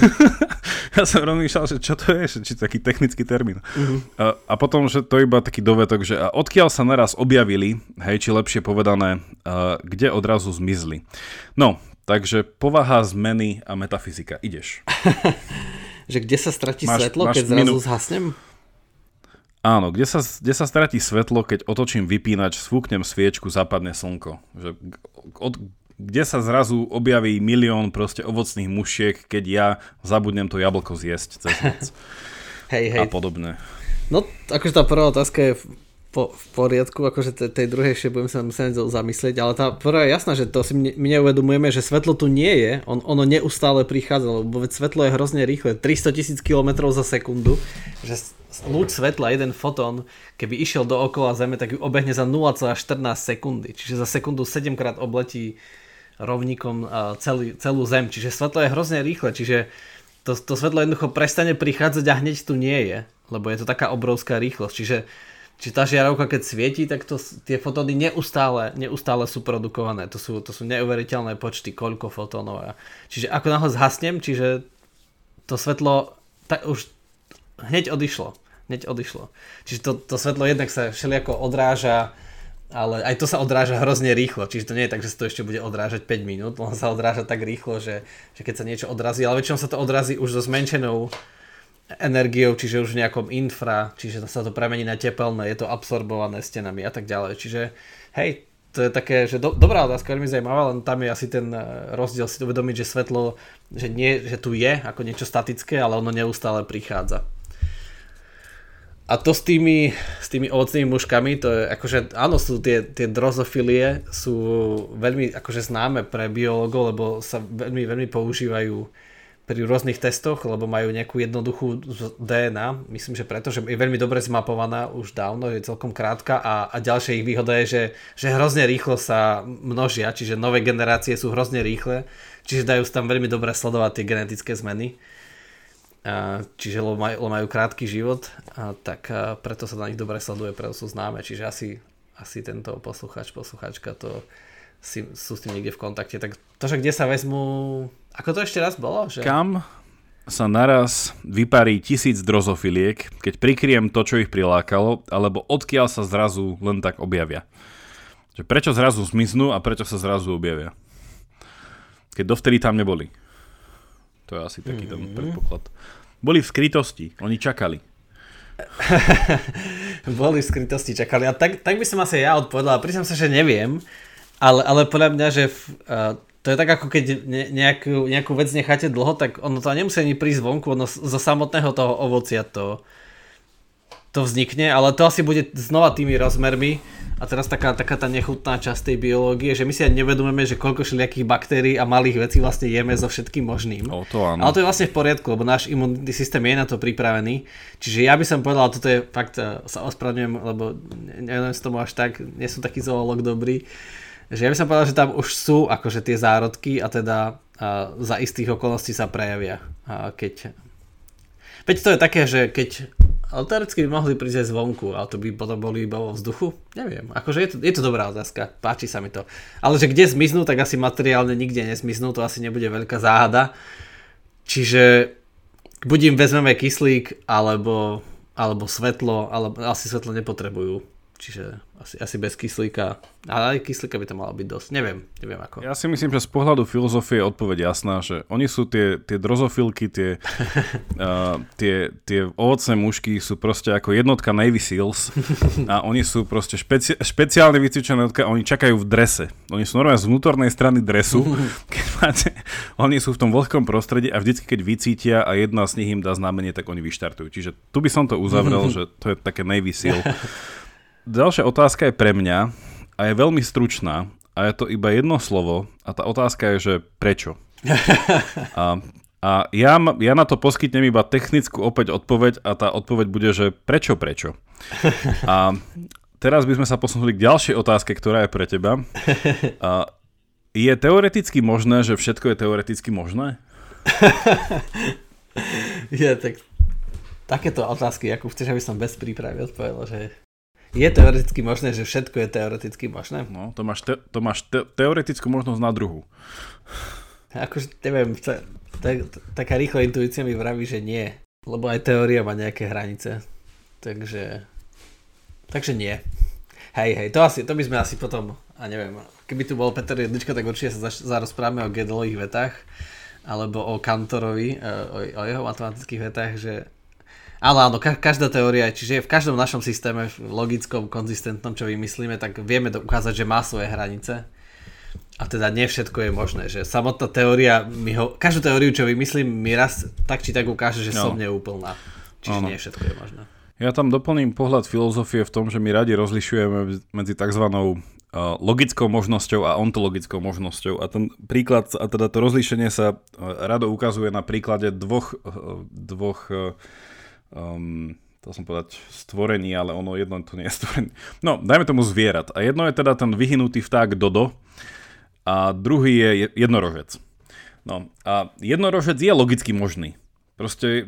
ja som rozmýšľal, že čo to je, či to je taký technický termín. Uh-huh. A, a potom, že to iba taký dovetok, že a odkiaľ sa naraz objavili, hej, či lepšie povedané, uh, kde odrazu zmizli. No, takže povaha zmeny a metafyzika. Ideš. že kde sa stratí máš, svetlo, máš keď zrazu minu... zhasnem? Áno, kde sa, kde sa stratí svetlo, keď otočím vypínač, sfúknem sviečku, zapadne slnko. Že od, kde sa zrazu objaví milión proste ovocných mušiek, keď ja zabudnem to jablko zjesť cez noc. hej, hej. A podobne. No, akože tá prvá otázka je po, v poriadku, akože tej, tej druhej ešte budem sa musieť zamyslieť, ale tá prvá je jasná, že to si my neuvedomujeme, že svetlo tu nie je, on, ono neustále prichádza, lebo veď svetlo je hrozne rýchle, 300 tisíc km za sekundu, že lúč svetla, jeden fotón, keby išiel do okola Zeme, tak ju obehne za 0,14 sekundy, čiže za sekundu 7 krát obletí rovníkom celý, celú Zem, čiže svetlo je hrozne rýchle, čiže to, to svetlo jednoducho prestane prichádzať a hneď tu nie je, lebo je to taká obrovská rýchlosť, čiže či tá žiarovka keď svieti, tak to, tie fotóny neustále, neustále sú produkované. To sú, to sú neuveriteľné počty, koľko fotónov. Čiže ako náhle zhasnem, čiže to svetlo tak už hneď odišlo. Hneď odišlo. Čiže to, to svetlo jednak sa všelijako odráža, ale aj to sa odráža hrozne rýchlo. Čiže to nie je tak, že sa to ešte bude odrážať 5 minút. On sa odráža tak rýchlo, že, že keď sa niečo odrazí, ale väčšinou sa to odrazí už so zmenšenou energiou, čiže už v nejakom infra, čiže sa to premení na tepelné, je to absorbované stenami a tak ďalej. Čiže hej, to je také, že do, dobrá otázka, veľmi zaujímavá, len tam je asi ten eh, rozdiel si uvedomiť, že svetlo, že, nie, že tu je ako niečo statické, ale ono neustále prichádza. A to s tými, s tými ovocnými muškami, to je akože, áno, sú tie, tie drozofilie sú veľmi akože známe pre biológov, lebo sa veľmi, veľmi používajú pri rôznych testoch, lebo majú nejakú jednoduchú DNA. Myslím, že preto, že je veľmi dobre zmapovaná už dávno, je celkom krátka a, a ďalšia ich výhoda je, že, že hrozne rýchlo sa množia, čiže nové generácie sú hrozne rýchle, čiže dajú sa tam veľmi dobre sledovať tie genetické zmeny. A, čiže lebo majú, lebo majú krátky život, a, tak a preto sa na nich dobre sleduje, preto sú známe, čiže asi, asi tento posluchač, posluchačka to si, sú s tým niekde v kontakte. Tak to, že kde sa vezmú ako to ešte raz bolo? Že... Kam sa naraz vyparí tisíc drozofiliek, keď prikriem to, čo ich prilákalo, alebo odkiaľ sa zrazu len tak objavia. Že prečo zrazu zmiznú a prečo sa zrazu objavia. Keď dovtedy tam neboli. To je asi taký mm-hmm. ten mhm. predpoklad. Boli v skrytosti, oni čakali. Boli v skrytosti, čakali. A tak, tak by som asi ja odpovedal. Priznám sa, že neviem, ale, ale podľa mňa, že v, uh, to je tak ako keď nejakú, nejakú vec necháte dlho, tak ono to nemusí ani prísť vonku, ono zo samotného toho ovocia to, to vznikne, ale to asi bude znova tými rozmermi. A teraz taká, taká tá nechutná časť tej biológie, že my si ani nevedomujeme, že koľko všelijakých baktérií a malých vecí vlastne jeme so všetkým možným. O, to áno. Ale to je vlastne v poriadku, lebo náš imunitný systém je na to pripravený. Čiže ja by som povedal, toto je fakt, sa ospravedlňujem, lebo neviem s tomu až tak, nie som taký zoolog dobrý, že ja by som povedal, že tam už sú akože tie zárodky a teda a za istých okolností sa prejavia. A keď... Veď to je také, že keď teoreticky by mohli prísť aj zvonku, ale to by potom boli iba vo vzduchu? Neviem. Akože je to, je to dobrá otázka, páči sa mi to. Ale že kde zmiznú, tak asi materiálne nikde nezmiznú, to asi nebude veľká záhada. Čiže buď im vezmeme kyslík, alebo, alebo svetlo, alebo asi svetlo nepotrebujú. Čiže asi, asi bez kyslíka. Ale aj kyslíka by to malo byť dosť. Neviem, neviem ako. Ja si myslím, že z pohľadu filozofie je odpoveď jasná, že oni sú tie, tie drozofilky, tie, uh, tie, tie ovocné mušky sú proste ako jednotka Navy Seals a oni sú proste špeci- špeciálne vycvičené jednotka, oni čakajú v drese. Oni sú normálne z vnútornej strany dresu, keď máte, oni sú v tom vlhkom prostredí a vždycky, keď vycítia a jedna z nich im dá znamenie, tak oni vyštartujú. Čiže tu by som to uzavrel, že to je také Navy Seal. Ďalšia otázka je pre mňa a je veľmi stručná a je to iba jedno slovo a tá otázka je, že prečo? A, a ja, ja na to poskytnem iba technickú opäť odpoveď a tá odpoveď bude, že prečo, prečo? A teraz by sme sa posunuli k ďalšej otázke, ktorá je pre teba. A je teoreticky možné, že všetko je teoreticky možné? je, tak takéto otázky, ako chceš, aby som bez prípravy odpovedal, že je teoreticky možné, že všetko je teoreticky možné? No, to máš, te, to máš te, teoretickú možnosť na druhu. Akože, neviem, to, to, taká rýchla intuícia mi vraví, že nie. Lebo aj teória má nejaké hranice. Takže, takže nie. Hej, hej, to, asi, to by sme asi potom, a neviem, keby tu bol Peter Jedlička, tak určite sa zarozprávame o Gödelových vetách, alebo o Kantorovi, e, o, o jeho matematických vetách, že ale áno, ka- každá teória, čiže v každom našom systéme logickom, konzistentnom, čo vymyslíme, tak vieme ukázať, že má svoje hranice. A teda nie všetko je možné, že samotná teória, my ho, každú teóriu, čo vymyslím, mi raz tak či tak ukáže, že no. som neúplná. Čiže ano. nie všetko je možné. Ja tam doplním pohľad filozofie v tom, že my radi rozlišujeme medzi tzv. logickou možnosťou a ontologickou možnosťou. A ten príklad, a teda to rozlíšenie sa rado ukazuje na príklade dvoch, dvoch um, to som povedať stvorení, ale ono jedno to nie je stvorenie. No, dajme tomu zvierat. A jedno je teda ten vyhnutý vták Dodo a druhý je jednorožec. No a jednorožec je logicky možný. Proste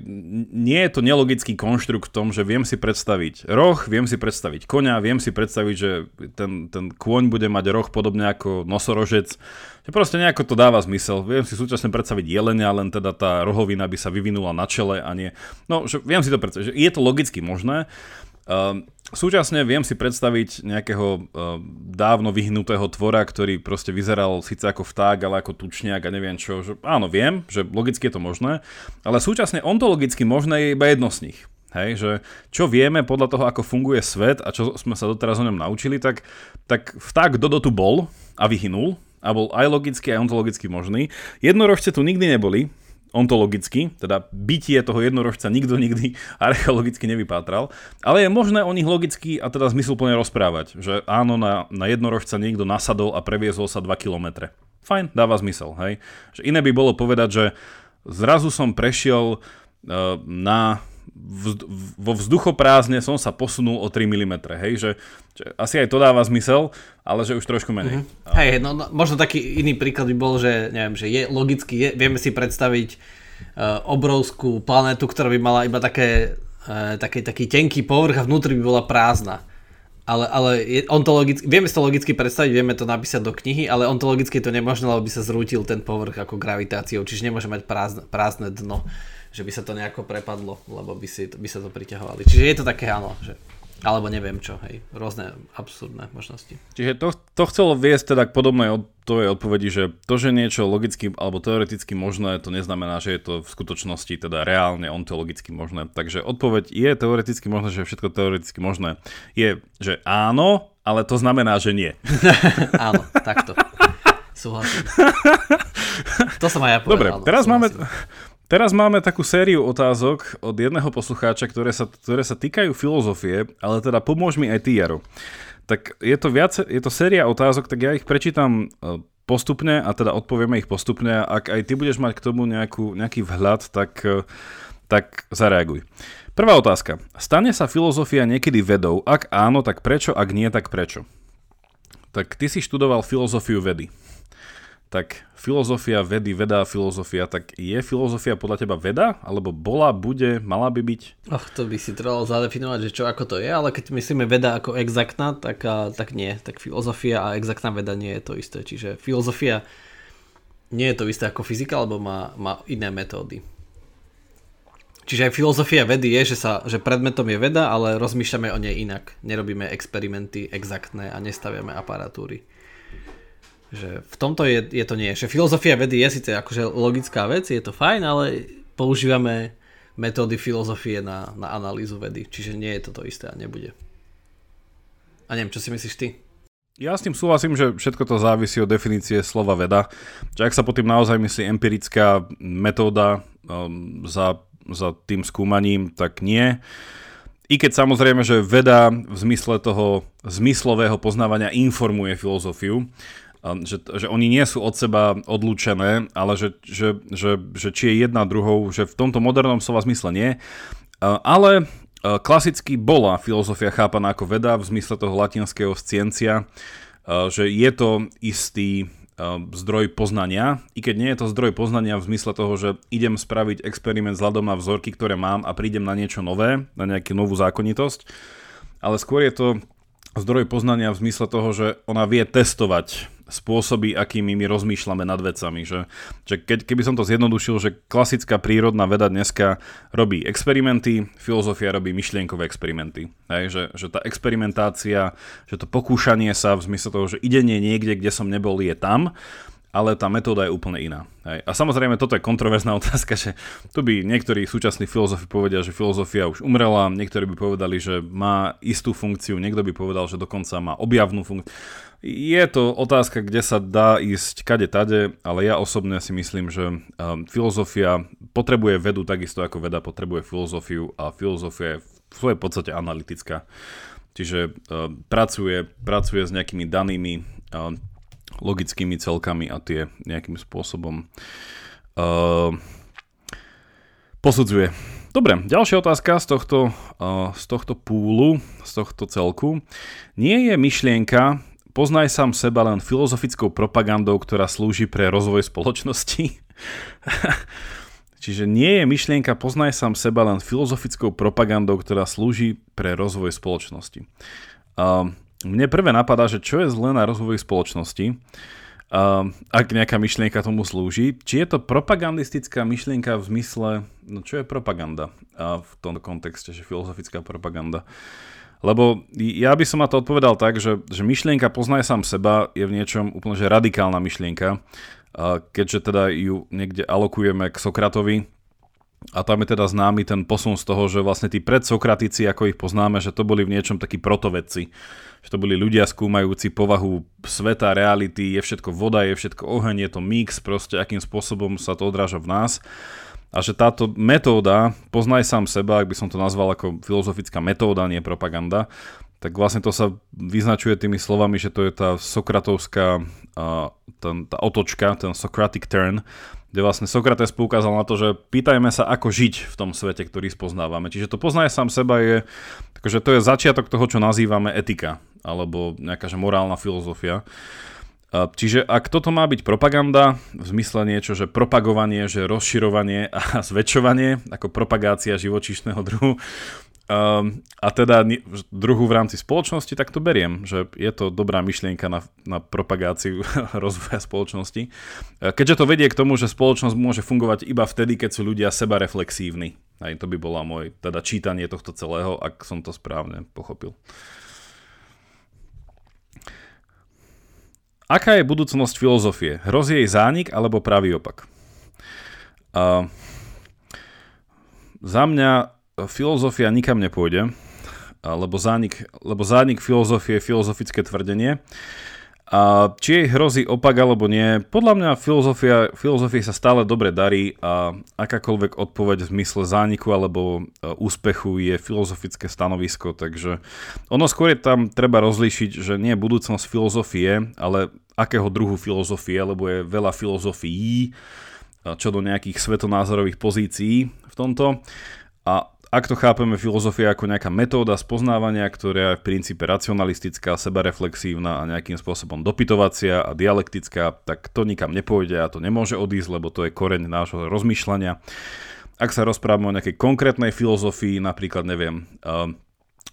nie je to nelogický konštrukt v tom, že viem si predstaviť roh, viem si predstaviť konia, viem si predstaviť, že ten, ten kôň bude mať roh podobne ako nosorožec. Že proste nejako to dáva zmysel. Viem si súčasne predstaviť jelenia, len teda tá rohovina by sa vyvinula na čele a nie. No, že viem si to predstaviť. Že je to logicky možné. Uh, súčasne viem si predstaviť nejakého uh, dávno vyhnutého tvora, ktorý proste vyzeral síce ako vták, ale ako tučniak a neviem čo. Že, áno, viem, že logicky je to možné, ale súčasne ontologicky možné je iba jedno z nich. Hej, že čo vieme podľa toho, ako funguje svet a čo sme sa doteraz o ňom naučili, tak, tak vták Dodo tu bol a vyhynul a bol aj logicky, aj ontologicky možný. Jednorožce tu nikdy neboli, ontologicky, teda bytie toho jednorožca nikto nikdy archeologicky nevypátral, ale je možné o nich logicky a teda zmysluplne rozprávať, že áno, na, na jednorožca niekto nasadol a previezol sa 2 km. Fajn, dáva zmysel, hej. Že iné by bolo povedať, že zrazu som prešiel na vo vzduchoprázdne som sa posunul o 3 mm, hej, že, že asi aj to dáva zmysel, ale že už trošku menej. Mm-hmm. Hej, no, no možno taký iný príklad by bol, že neviem, že je logicky, je, vieme si predstaviť uh, obrovskú planetu, ktorá by mala iba také, uh, taký, taký tenký povrch a vnútri by bola prázdna. Ale, ale je, ontologicky, vieme si to logicky predstaviť, vieme to napísať do knihy, ale ontologicky to nemožné, lebo by sa zrútil ten povrch ako gravitáciou, čiže nemôže mať prázdne, prázdne dno že by sa to nejako prepadlo, lebo by, si, by sa to priťahovali. Čiže je to také áno, že alebo neviem čo, hej, rôzne absurdné možnosti. Čiže to, to chcelo viesť teda k podobnej od, tvojej odpovedi, že to, že niečo logicky alebo teoreticky možné, to neznamená, že je to v skutočnosti teda reálne ontologicky možné. Takže odpoveď je teoreticky možné, že je všetko teoreticky možné. Je, že áno, ale to znamená, že nie. áno, takto. Súhlasím. To som aj ja povedal. Dobre, teraz súhlasím. máme, Teraz máme takú sériu otázok od jedného poslucháča, ktoré sa, ktoré sa týkajú filozofie, ale teda pomôž mi aj ty, Jaro. Tak je to, viac, je to séria otázok, tak ja ich prečítam e, postupne a teda odpovieme ich postupne. Ak aj ty budeš mať k tomu nejakú, nejaký vhľad, tak, e, tak zareaguj. Prvá otázka. Stane sa filozofia niekedy vedou? Ak áno, tak prečo? Ak nie, tak prečo? Tak ty si študoval filozofiu vedy tak filozofia vedy, veda a filozofia, tak je filozofia podľa teba veda? Alebo bola, bude, mala by byť? Ach, to by si trebalo zadefinovať, že čo ako to je, ale keď myslíme veda ako exaktná, tak, tak nie. Tak filozofia a exaktná veda nie je to isté. Čiže filozofia nie je to isté ako fyzika, alebo má, má iné metódy. Čiže aj filozofia vedy je, že, sa, že predmetom je veda, ale rozmýšľame o nej inak. Nerobíme experimenty exaktné a nestaviame aparatúry. Že v tomto je, je to nie. Že filozofia vedy je síce akože logická vec, je to fajn, ale používame metódy filozofie na, na analýzu vedy. Čiže nie je to to isté a nebude. A neviem, čo si myslíš ty? Ja s tým súhlasím, že všetko to závisí od definície slova veda. Že ak sa pod tým naozaj myslí empirická metóda um, za, za tým skúmaním, tak nie. I keď samozrejme, že veda v zmysle toho zmyslového poznávania informuje filozofiu, že, že oni nie sú od seba odlúčené, ale že, že, že, že či je jedna druhou, že v tomto modernom slova zmysle nie. Ale klasicky bola filozofia chápaná ako veda v zmysle toho latinského sciencia, že je to istý zdroj poznania, i keď nie je to zdroj poznania v zmysle toho, že idem spraviť experiment vzhľadom na vzorky, ktoré mám a prídem na niečo nové, na nejakú novú zákonitosť, ale skôr je to zdroj poznania v zmysle toho, že ona vie testovať spôsoby, akými my rozmýšľame nad vecami. Že, že keď, keby som to zjednodušil, že klasická prírodná veda dneska robí experimenty, filozofia robí myšlienkové experimenty. Hej, že, že tá experimentácia, že to pokúšanie sa v zmysle toho, že idenie niekde, kde som nebol, je tam ale tá metóda je úplne iná. Hej. A samozrejme, toto je kontroverzná otázka, že tu by niektorí súčasní filozofi povedia, že filozofia už umrela, niektorí by povedali, že má istú funkciu, niekto by povedal, že dokonca má objavnú funkciu. Je to otázka, kde sa dá ísť kade tade, ale ja osobne si myslím, že um, filozofia potrebuje vedu takisto ako veda potrebuje filozofiu a filozofia je v svojej podstate analytická. Čiže uh, pracuje, pracuje s nejakými danými uh, logickými celkami a tie nejakým spôsobom uh, posudzuje. Dobre, ďalšia otázka z tohto, uh, z tohto púlu, z tohto celku. Nie je myšlienka poznaj sám seba len filozofickou propagandou, ktorá slúži pre rozvoj spoločnosti? Čiže nie je myšlienka poznaj sám seba len filozofickou propagandou, ktorá slúži pre rozvoj spoločnosti. Uh, mne prvé napadá, že čo je zlé na rozvoji spoločnosti, uh, ak nejaká myšlienka tomu slúži. Či je to propagandistická myšlienka v zmysle, no čo je propaganda uh, v tomto kontexte, že filozofická propaganda. Lebo ja by som na to odpovedal tak, že, že myšlienka poznaj sám seba je v niečom úplne že radikálna myšlienka, uh, keďže teda ju niekde alokujeme k Sokratovi, a tam je teda známy ten posun z toho, že vlastne tí predsokratici, ako ich poznáme, že to boli v niečom takí protovedci že to boli ľudia skúmajúci povahu sveta, reality, je všetko voda, je všetko oheň, je to mix, proste akým spôsobom sa to odráža v nás. A že táto metóda, poznaj sám seba, ak by som to nazval ako filozofická metóda, nie propaganda, tak vlastne to sa vyznačuje tými slovami, že to je tá sokratovská uh, ten, tá otočka, ten Socratic turn, kde vlastne Sokrates poukázal na to, že pýtajme sa, ako žiť v tom svete, ktorý spoznávame. Čiže to poznanie sám seba je, takže to je začiatok toho, čo nazývame etika, alebo nejaká že morálna filozofia. Čiže ak toto má byť propaganda, v zmysle niečo, že propagovanie, že rozširovanie a zväčšovanie, ako propagácia živočíšneho druhu, Um, a teda druhu v rámci spoločnosti, tak to beriem, že je to dobrá myšlienka na, na propagáciu rozvoja spoločnosti. Keďže to vedie k tomu, že spoločnosť môže fungovať iba vtedy, keď sú ľudia seba reflexívni. Aj to by bola môj teda čítanie tohto celého, ak som to správne pochopil. Aká je budúcnosť filozofie? Hrozí jej zánik alebo pravý opak? Uh, za mňa filozofia nikam nepôjde, lebo zánik, lebo zánik filozofie je filozofické tvrdenie. A či jej hrozí opak alebo nie, podľa mňa filozofia, filozofii sa stále dobre darí a akákoľvek odpoveď v zmysle zániku alebo e, úspechu je filozofické stanovisko, takže ono skôr je tam treba rozlíšiť, že nie budúcnosť filozofie, ale akého druhu filozofie, lebo je veľa filozofií, čo do nejakých svetonázorových pozícií v tomto. A ak to chápeme filozofia ako nejaká metóda spoznávania, ktorá je v princípe racionalistická, sebareflexívna a nejakým spôsobom dopytovacia a dialektická, tak to nikam nepôjde a to nemôže odísť, lebo to je koreň nášho rozmýšľania. Ak sa rozprávame o nejakej konkrétnej filozofii, napríklad neviem,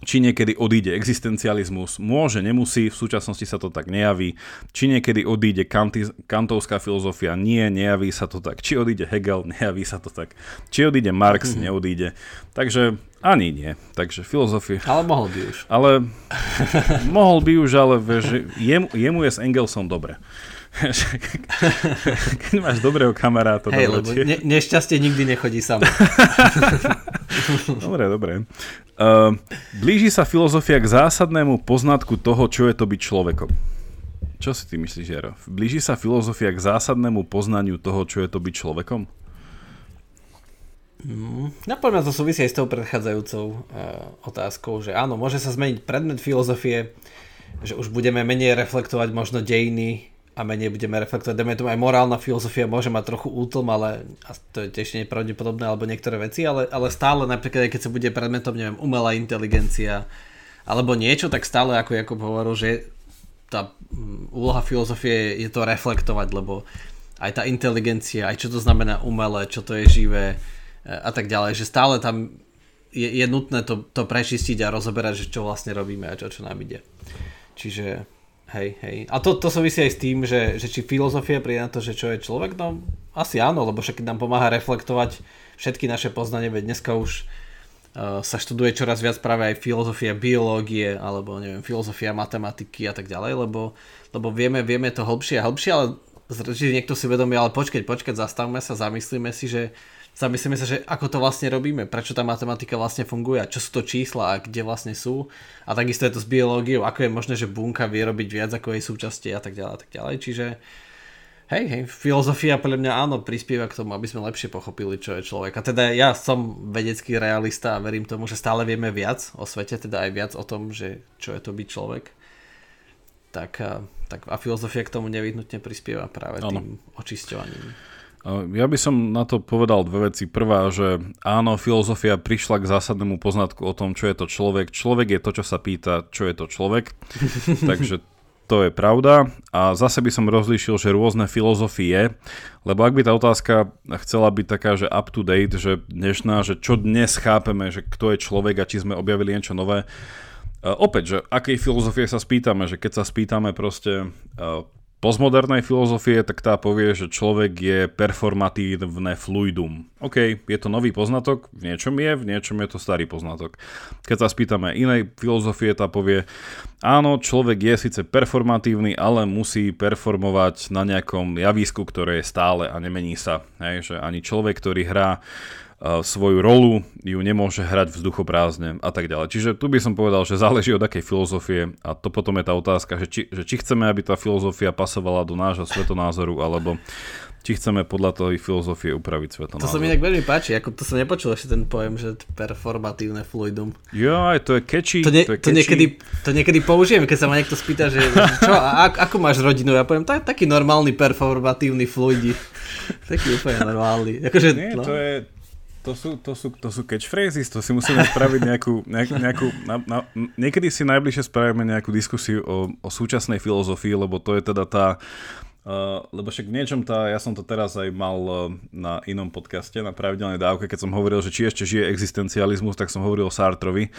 či niekedy odíde existencializmus, môže, nemusí, v súčasnosti sa to tak nejaví. Či niekedy odíde kanti, kantovská filozofia, nie, nejaví sa to tak. Či odíde Hegel, nejaví sa to tak. Či odíde Marx, mm-hmm. neodíde. Takže ani nie. Takže filozofia... Ale mohol by už. Ale mohol by už, ale vieš, jemu, jemu je s Engelsom dobre. Keď máš dobrého kamaráta. Hej, lebo ne, nešťastie nikdy nechodí samo. dobre, dobre. Uh, blíži sa filozofia k zásadnému poznatku toho, čo je to byť človekom. Čo si ty myslíš, Jaro? Blíži sa filozofia k zásadnému poznaniu toho, čo je to byť človekom? Mm, napoľa to súvisí aj s tou predchádzajúcou uh, otázkou, že áno, môže sa zmeniť predmet filozofie, že už budeme menej reflektovať možno dejiny a menej budeme reflektovať. Dajme tomu aj morálna filozofia môže mať trochu útlm, ale to je tiež nepravdepodobné, alebo niektoré veci, ale, ale stále napríklad, keď sa bude predmetom, neviem, umelá inteligencia, alebo niečo, tak stále, ako Jakob hovoril, že tá mm, úloha filozofie je to reflektovať, lebo aj tá inteligencia, aj čo to znamená umelé, čo to je živé e, a tak ďalej, že stále tam je, je nutné to, to prečistiť a rozoberať, že čo vlastne robíme a čo, čo nám ide. Čiže Hej, hej. A to, to súvisí aj s tým, že, že či filozofia príde na to, že čo je človek, no asi áno, lebo však nám pomáha reflektovať všetky naše poznanie, veď dneska už uh, sa študuje čoraz viac práve aj filozofia biológie, alebo neviem, filozofia matematiky a tak ďalej, lebo, lebo vieme, vieme to hlbšie a hlbšie, ale že niekto si uvedomí, ale počkať, počkať, zastavme sa, zamyslíme si, že zamyslíme sa, že ako to vlastne robíme, prečo tá matematika vlastne funguje a čo sú to čísla a kde vlastne sú. A takisto je to s biológiou, ako je možné, že bunka vie robiť viac ako jej súčasti a tak ďalej a tak ďalej. Čiže hej, hej, filozofia pre mňa áno prispieva k tomu, aby sme lepšie pochopili, čo je človek. A teda ja som vedecký realista a verím tomu, že stále vieme viac o svete, teda aj viac o tom, že čo je to byť človek. Tak, tak a filozofia k tomu nevyhnutne prispieva práve ano. tým očisťovaním. Ja by som na to povedal dve veci. Prvá, že áno, filozofia prišla k zásadnému poznatku o tom, čo je to človek. Človek je to, čo sa pýta, čo je to človek. Takže to je pravda. A zase by som rozlíšil, že rôzne filozofie, lebo ak by tá otázka chcela byť taká, že up to date, že dnešná, že čo dnes chápeme, že kto je človek a či sme objavili niečo nové, opäť, že akej filozofie sa spýtame, že keď sa spýtame proste postmodernej filozofie, tak tá povie, že človek je performatívne fluidum. OK, je to nový poznatok, v niečom je, v niečom je to starý poznatok. Keď sa spýtame inej filozofie, tá povie, áno, človek je síce performatívny, ale musí performovať na nejakom javisku, ktoré je stále a nemení sa. Hej, že ani človek, ktorý hrá svoju rolu ju nemôže hrať vzduchoprázdne a tak ďalej. Čiže tu by som povedal, že záleží od akej filozofie a to potom je tá otázka, že či, že či chceme, aby tá filozofia pasovala do nášho svetonázoru, alebo či chceme podľa tej filozofie upraviť svetonázor. To sa mi tak veľmi páči, ako to som nepočul ešte ten pojem, že performatívne fluidum. Jo, aj to je catchy. To, ne, to, je to, niekedy, to niekedy použijem, keď sa ma niekto spýta, že čo, a, ako máš rodinu? Ja poviem, tak, taký normálny performatívny fluidi. Taký úplne normálny. Akože, Nie, no. to je, to sú, to, sú, to sú catchphrases, to si musíme spraviť nejakú, nejakú, nejakú na, na, niekedy si najbližšie spravíme nejakú diskusiu o, o súčasnej filozofii, lebo to je teda tá, Uh, lebo však v niečom tá, ja som to teraz aj mal uh, na inom podcaste, na pravidelnej dávke, keď som hovoril, že či ešte žije existencializmus, tak som hovoril o Sartrovi.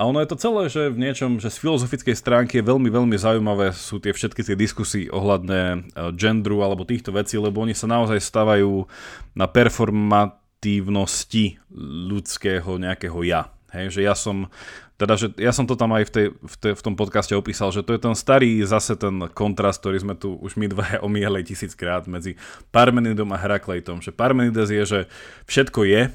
A ono je to celé, že v niečom, že z filozofickej stránky je veľmi, veľmi zaujímavé sú tie všetky tie diskusie ohľadne uh, gendru alebo týchto vecí, lebo oni sa naozaj stavajú na performatívnosti ľudského nejakého ja. Hej, že ja som teda, že ja som to tam aj v, tej, v, tej, v tom podcaste opísal, že to je ten starý zase ten kontrast, ktorý sme tu už my dva omiehli tisíckrát medzi Parmenidom a Herakleitom. Že Parmenides je, že všetko je,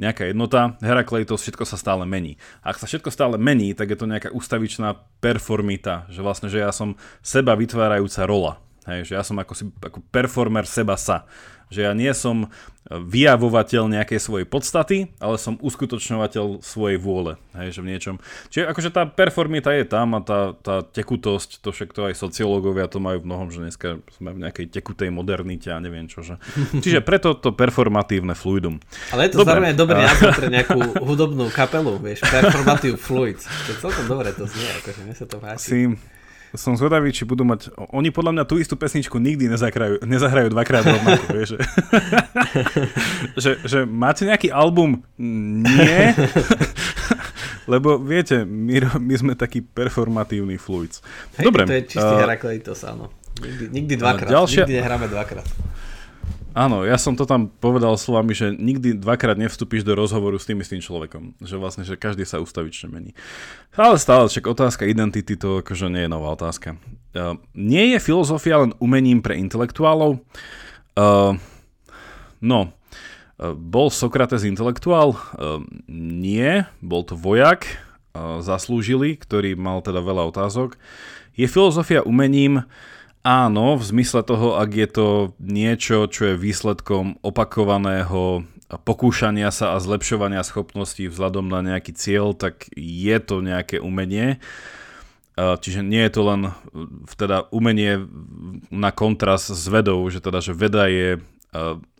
nejaká jednota, Herakleitos, všetko sa stále mení. A ak sa všetko stále mení, tak je to nejaká ustavičná performita, že vlastne, že ja som seba vytvárajúca rola. Hej, že ja som ako, si, ako performer seba sa. Že ja nie som vyjavovateľ nejakej svojej podstaty, ale som uskutočňovateľ svojej vôle. Hej, že v niečom. Čiže akože tá performita je tam a tá, tá tekutosť, to však to aj sociológovia to majú v mnohom, že dneska sme v nejakej tekutej modernite a neviem čo. Že. Čiže preto to performatívne fluidum. Ale je to Dobre. zároveň dobrý názov pre nejakú hudobnú kapelu, vieš, performatív fluid. To je celkom dobre to znie, akože mne sa to páči. Si, som zvedavý, či budú mať... Oni podľa mňa tú istú pesničku nikdy nezahrajú, nezahrajú dvakrát rovnako, vieš. že, že máte nejaký album? Nie. Lebo viete, my, my sme taký performatívny fluids. Hej, Dobre. To je čistý uh, Herakleitos, áno. Nikdy, nikdy dvakrát. Ďalšia... Nikdy nehráme dvakrát. Áno, ja som to tam povedal slovami, že nikdy dvakrát nevstúpiš do rozhovoru s tým istým človekom. Že vlastne, že každý sa ustavične mení. Ale stále, však otázka identity to akože nie je nová otázka. Uh, nie je filozofia len umením pre intelektuálov? Uh, no, uh, bol Sokrates intelektuál? Uh, nie, bol to vojak, uh, zaslúžili, ktorý mal teda veľa otázok. Je filozofia umením? Áno, v zmysle toho, ak je to niečo, čo je výsledkom opakovaného pokúšania sa a zlepšovania schopností vzhľadom na nejaký cieľ, tak je to nejaké umenie. Čiže nie je to len teda umenie na kontrast s vedou, že teda, že veda je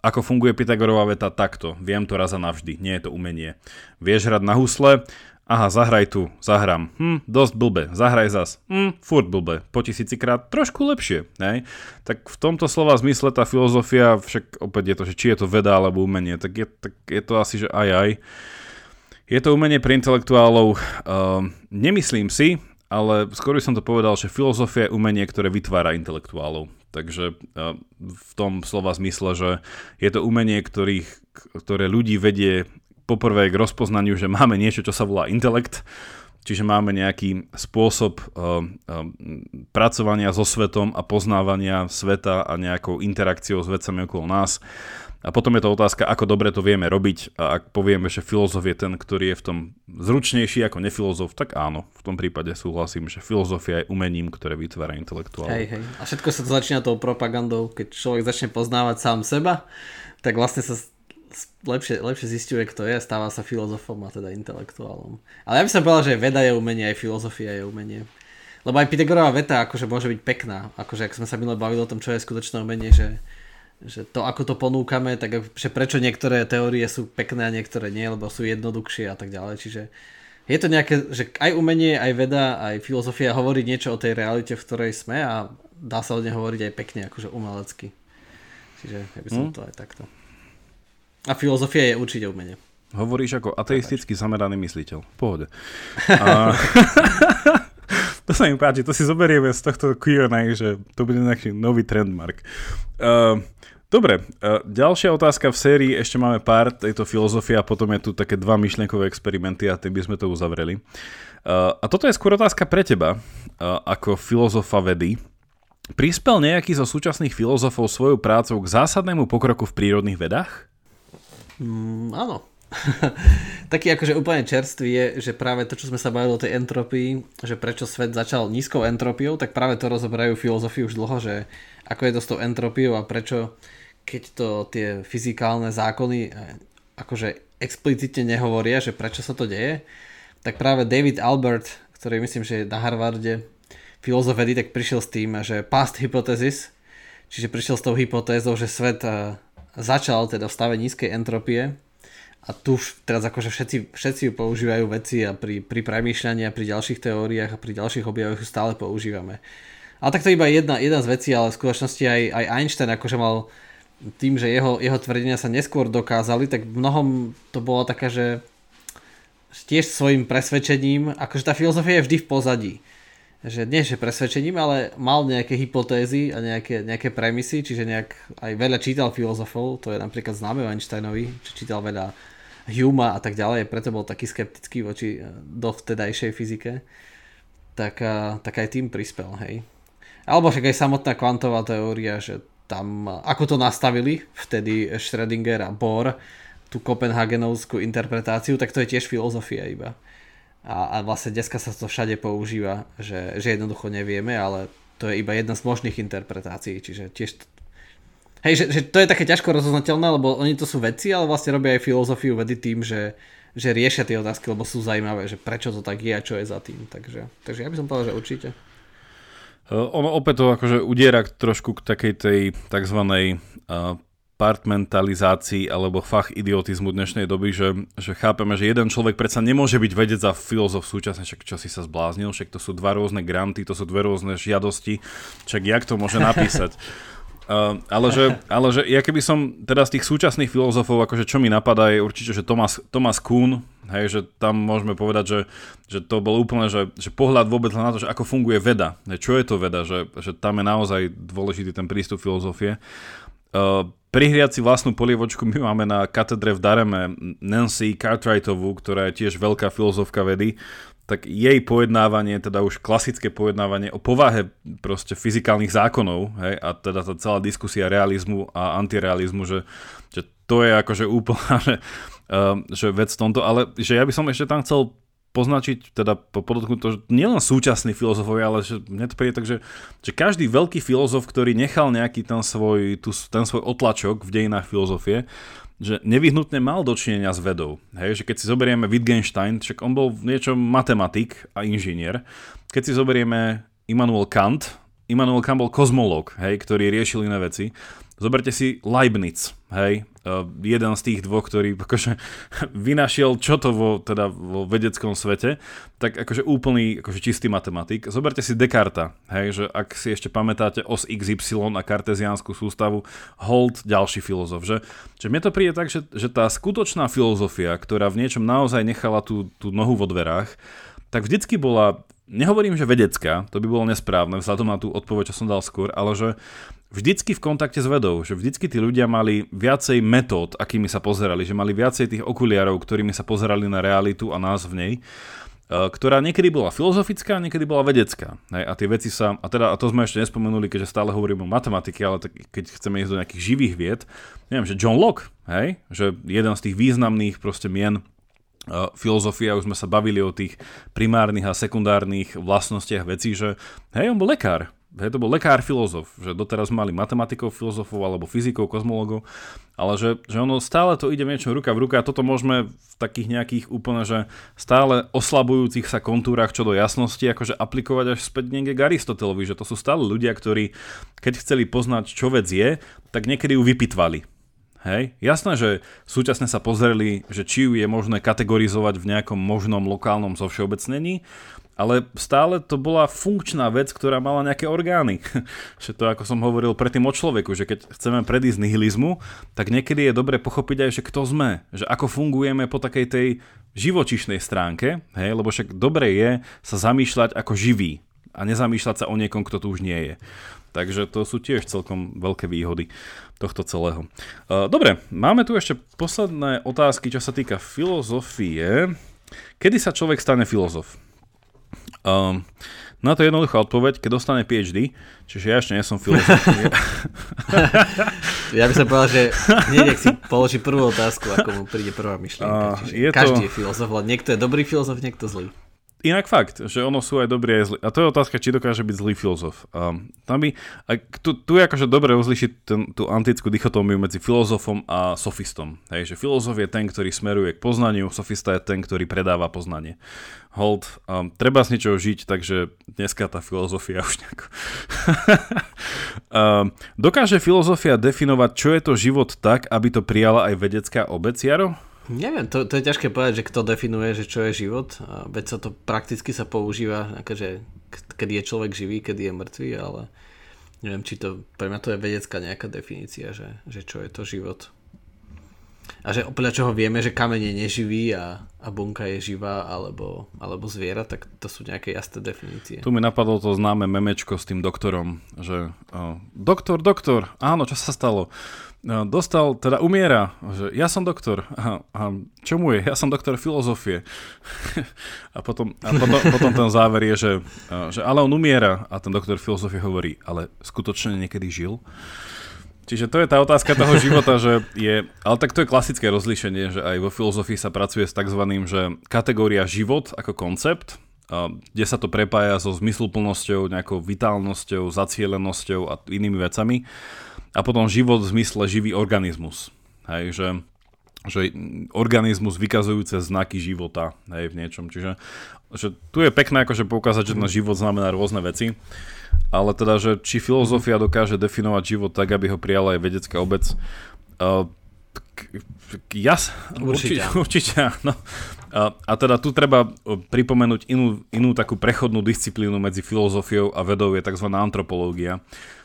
ako funguje Pythagorová veta takto, viem to raz a navždy, nie je to umenie. Vieš hrať na husle, Aha, zahraj tu, zahrám. Hm, dosť blbe, zahraj zas. Hm, furt blbe, po tisícikrát trošku lepšie. Ne? Tak v tomto slova zmysle tá filozofia, však opäť je to, že či je to veda alebo umenie, tak je, tak je to asi, že aj aj. Je to umenie pre intelektuálov, uh, nemyslím si, ale skôr by som to povedal, že filozofia je umenie, ktoré vytvára intelektuálov. Takže uh, v tom slova zmysle, že je to umenie, ktorých, ktoré ľudí vedie poprvé k rozpoznaniu, že máme niečo, čo sa volá intelekt, čiže máme nejaký spôsob uh, uh, pracovania so svetom a poznávania sveta a nejakou interakciou s vecami okolo nás. A potom je to otázka, ako dobre to vieme robiť a ak povieme, že filozof je ten, ktorý je v tom zručnejší ako nefilozof, tak áno, v tom prípade súhlasím, že filozofia je umením, ktoré vytvára intelektuál. Hej, hej. A všetko sa to začína tou propagandou, keď človek začne poznávať sám seba, tak vlastne sa lepšie, lepšie zistuje, kto je, stáva sa filozofom a teda intelektuálom. Ale ja by som povedal, že veda je umenie, aj filozofia je umenie. Lebo aj Pythagorová veta akože môže byť pekná. Akože ak sme sa minule bavili o tom, čo je skutočné umenie, že, že to, ako to ponúkame, tak že prečo niektoré teórie sú pekné a niektoré nie, lebo sú jednoduchšie a tak ďalej. Čiže je to nejaké, že aj umenie, aj veda, aj filozofia hovorí niečo o tej realite, v ktorej sme a dá sa o nej hovoriť aj pekne, akože umelecky. Čiže ja by som hmm. to aj takto. A filozofia je určite umenie. Hovoríš ako ateisticky zameraný mysliteľ. Pohode. A... to sa mi páči, to si zoberieme z tohto Q&A, že to bude nejaký nový trendmark. Uh, dobre, uh, ďalšia otázka v sérii, ešte máme pár tejto filozofie a potom je tu také dva myšlienkové experimenty a tým by sme to uzavreli. Uh, a toto je skôr otázka pre teba, uh, ako filozofa vedy. Prispel nejaký zo súčasných filozofov svojou prácou k zásadnému pokroku v prírodných vedách? Mm, áno. Taký akože úplne čerstvý je, že práve to, čo sme sa bavili o tej entropii, že prečo svet začal nízkou entropiou, tak práve to rozoberajú filozofiu už dlho, že ako je to s tou entropiou a prečo keď to tie fyzikálne zákony eh, akože explicitne nehovoria, že prečo sa to deje, tak práve David Albert, ktorý myslím, že je na Harvarde filozof tak prišiel s tým, že past hypothesis, čiže prišiel s tou hypotézou, že svet eh, začal teda v stave nízkej entropie a tu teraz akože všetci, všetci ju používajú veci a pri, pri premýšľaní a pri ďalších teóriách a pri ďalších objavoch ju stále používame. Ale tak to iba jedna, jedna z vecí, ale v skutočnosti aj, aj Einstein akože mal tým, že jeho, jeho tvrdenia sa neskôr dokázali, tak mnohom to bolo také, že tiež svojim presvedčením, akože tá filozofia je vždy v pozadí. Že nie že presvedčením, ale mal nejaké hypotézy a nejaké, nejaké premisy, čiže nejak aj veľa čítal filozofov, to je napríklad známe Einsteinovi, že čítal veľa Huma a tak ďalej, preto bol taký skeptický voči eh, dovtedajšej fyzike, tak, eh, tak aj tým prispel, hej. Alebo však aj samotná kvantová teória, že tam, ako to nastavili vtedy Schrödinger a Bohr, tú kopenhagenovskú interpretáciu, tak to je tiež filozofia iba. A, a vlastne dneska sa to všade používa, že, že jednoducho nevieme, ale to je iba jedna z možných interpretácií, čiže tiež Hej, že, že to je také ťažko rozoznateľné, lebo oni to sú veci, ale vlastne robia aj filozofiu vedy tým, že, že riešia tie otázky, lebo sú zaujímavé, že prečo to tak je a čo je za tým. Takže, takže ja by som povedal, že určite. Ono opäť to akože udiera trošku k takej tej tzv. Partmentalizácii alebo fach idiotizmu dnešnej doby, že, že chápeme, že jeden človek predsa nemôže byť vedec a filozof súčasne, však čo si sa zbláznil, však to sú dva rôzne granty, to sú dve rôzne žiadosti, však jak to môže napísať. Uh, ale, že, ale že ja keby som teda z tých súčasných filozofov, akože čo mi napadá je určite, že Thomas, Thomas Kuhn, hej, že tam môžeme povedať, že, že to bol úplne, že, že pohľad vôbec na to, že ako funguje veda, hej, čo je to veda, že, že tam je naozaj dôležitý ten prístup filozofie. Uh, prihriať si vlastnú polievočku my máme na katedre v Dareme Nancy Cartwrightovú, ktorá je tiež veľká filozofka vedy, tak jej pojednávanie, teda už klasické pojednávanie o povahe proste fyzikálnych zákonov, hej, a teda tá celá diskusia realizmu a antirealizmu, že, že to je akože úplná, že, uh, že vec v tomto, ale že ja by som ešte tam chcel poznačiť, teda podotknúť to, že nielen súčasní filozofovia, ale že mne to príde tak, že, že každý veľký filozof, ktorý nechal nejaký ten svoj, tu, ten svoj otlačok v dejinách filozofie, že nevyhnutne mal dočinenia s vedou. Hej, že keď si zoberieme Wittgenstein, však on bol v niečom matematik a inžinier. Keď si zoberieme Immanuel Kant, Immanuel Kant bol kozmológ, hej, ktorý riešil iné veci. Zoberte si Leibniz, hej, uh, jeden z tých dvoch, ktorý akože vynašiel čo to vo, teda vo vedeckom svete, tak akože úplný akože čistý matematik. Zoberte si Descartes, hej, že ak si ešte pamätáte os XY a karteziánsku sústavu, hold ďalší filozof, že, že mne to príde tak, že, že tá skutočná filozofia, ktorá v niečom naozaj nechala tú, tú nohu vo dverách, tak vždycky bola nehovorím, že vedecká, to by bolo nesprávne, vzhľadom na tú odpoveď, čo som dal skôr, ale že vždycky v kontakte s vedou, že vždycky tí ľudia mali viacej metód, akými sa pozerali, že mali viacej tých okuliarov, ktorými sa pozerali na realitu a nás v nej, e, ktorá niekedy bola filozofická, niekedy bola vedecká. A tie veci sa, a teda a to sme ešte nespomenuli, keďže stále hovoríme o matematike, ale tak, keď chceme ísť do nejakých živých vied, neviem, že John Locke, hej, že jeden z tých významných proste mien filozofia, už sme sa bavili o tých primárnych a sekundárnych vlastnostiach vecí, že hej, on bol lekár. Hej, to bol lekár filozof, že doteraz mali matematikov, filozofov alebo fyzikov, kozmologov, ale že, že ono stále to ide niečo ruka v ruka a toto môžeme v takých nejakých úplne, že stále oslabujúcich sa kontúrach čo do jasnosti, akože aplikovať až späť niekde k Aristotelovi, že to sú stále ľudia, ktorí keď chceli poznať, čo vec je, tak niekedy ju vypitvali. Hej, jasné, že súčasne sa pozreli, že či ju je možné kategorizovať v nejakom možnom lokálnom zovšeobecnení, ale stále to bola funkčná vec, ktorá mala nejaké orgány. že to, ako som hovoril predtým o človeku, že keď chceme predísť nihilizmu, tak niekedy je dobre pochopiť aj, že kto sme, že ako fungujeme po takej tej živočišnej stránke, hej, lebo však dobre je sa zamýšľať ako živý a nezamýšľať sa o niekom, kto tu už nie je. Takže to sú tiež celkom veľké výhody tohto celého. Dobre, máme tu ešte posledné otázky, čo sa týka filozofie. Kedy sa človek stane filozof? Na to je jednoduchá odpoveď, keď dostane PhD, čiže ja ešte nie som filozof. ja by som povedal, že nech si položí prvú otázku, ako mu príde prvá myšlienka. Uh, je každý to... je filozof, ale niekto je dobrý filozof, niekto zlý. Inak fakt, že ono sú aj dobré aj zlí. A to je otázka, či dokáže byť zlý filozof. Um, tam by, a tu, tu je akože dobre rozlišiť ten, tú antickú dichotómiu medzi filozofom a sofistom. Hej, že filozof je ten, ktorý smeruje k poznaniu, sofista je ten, ktorý predáva poznanie. Hold, um, treba z niečoho žiť, takže dneska tá filozofia už nejako... um, dokáže filozofia definovať, čo je to život tak, aby to prijala aj vedecká obec, Jaro? Neviem, to, to je ťažké povedať, že kto definuje, že čo je život. Veď sa to prakticky sa používa, akože, kedy je človek živý, kedy je mŕtvý, ale neviem, či to, pre mňa to je vedecká nejaká definícia, že, že čo je to život. A že podľa čoho vieme, že kameň je neživý a, a bunka je živá alebo, alebo zviera, tak to sú nejaké jasné definície. Tu mi napadlo to známe memečko s tým doktorom, že uh, doktor, doktor, áno, čo sa stalo? No, dostal, teda umiera, že ja som doktor. A, a čo mu je? Ja som doktor filozofie. a potom, a potom, potom ten záver je, že, že ale on umiera. A ten doktor filozofie hovorí, ale skutočne niekedy žil. Čiže to je tá otázka toho života, že je, ale tak to je klasické rozlíšenie, že aj vo filozofii sa pracuje s tzv. že kategória život ako koncept, kde sa to prepája so zmysluplnosťou, nejakou vitálnosťou, zacielenosťou a inými vecami a potom život v zmysle živý organizmus. Hej, že, že organizmus vykazujúce znaky života hej, v niečom. Čiže že tu je pekné akože poukázať, že ten život znamená rôzne veci, ale teda, že či filozofia dokáže definovať život tak, aby ho prijala aj vedecká obec, uh, jas, určite. určite, určite no. a, a teda tu treba pripomenúť inú, inú takú prechodnú disciplínu medzi filozofiou a vedou je tzv. antropológia.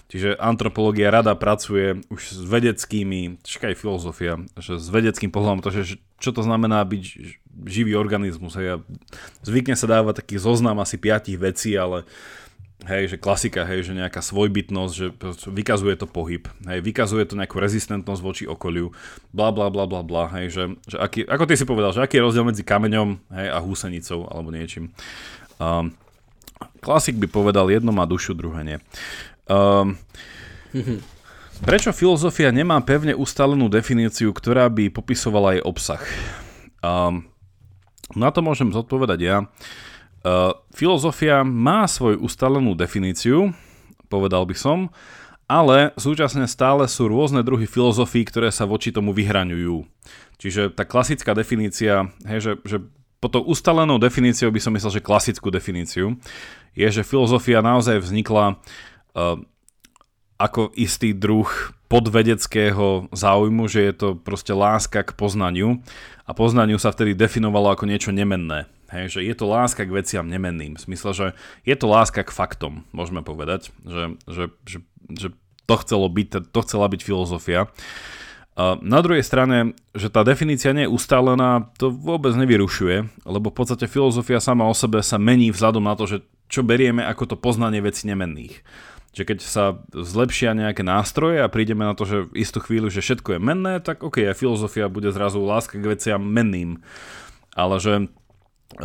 Čiže antropológia rada pracuje už s vedeckými, čakaj filozofia, že s vedeckým pohľadom, to, že čo to znamená byť živý organizmus. Hej. Zvykne sa dáva taký zoznam asi piatich vecí, ale hej, že klasika, hej, že nejaká svojbytnosť, že vykazuje to pohyb, hej, vykazuje to nejakú rezistentnosť voči okoliu, bla bla bla bla bla, hej, že, že aký, ako ty si povedal, že aký je rozdiel medzi kameňom hej, a húsenicou alebo niečím. Um, klasik by povedal, jedno má dušu, druhé nie. Um, prečo filozofia nemá pevne ustalenú definíciu, ktorá by popisovala jej obsah? Um, na to môžem zodpovedať ja. Uh, filozofia má svoju ustalenú definíciu, povedal by som, ale súčasne stále sú rôzne druhy filozofií, ktoré sa voči tomu vyhraňujú. Čiže tá klasická definícia, hej, že, že po tou ustalenou definíciou by som myslel, že klasickú definíciu, je, že filozofia naozaj vznikla ako istý druh podvedeckého záujmu, že je to proste láska k poznaniu a poznaniu sa vtedy definovalo ako niečo nemenné. Hej, že je to láska k veciam nemenným. V smysle, že je to láska k faktom, môžeme povedať. Že, že, že, že to, chcelo byť, to chcela byť filozofia. A na druhej strane, že tá definícia nie je ustálená, to vôbec nevyrušuje, lebo v podstate filozofia sama o sebe sa mení vzhľadom na to, že čo berieme ako to poznanie veci nemenných že keď sa zlepšia nejaké nástroje a prídeme na to, že v istú chvíľu, že všetko je menné, tak ok, aj filozofia bude zrazu láska k veciam menným. Ale že e,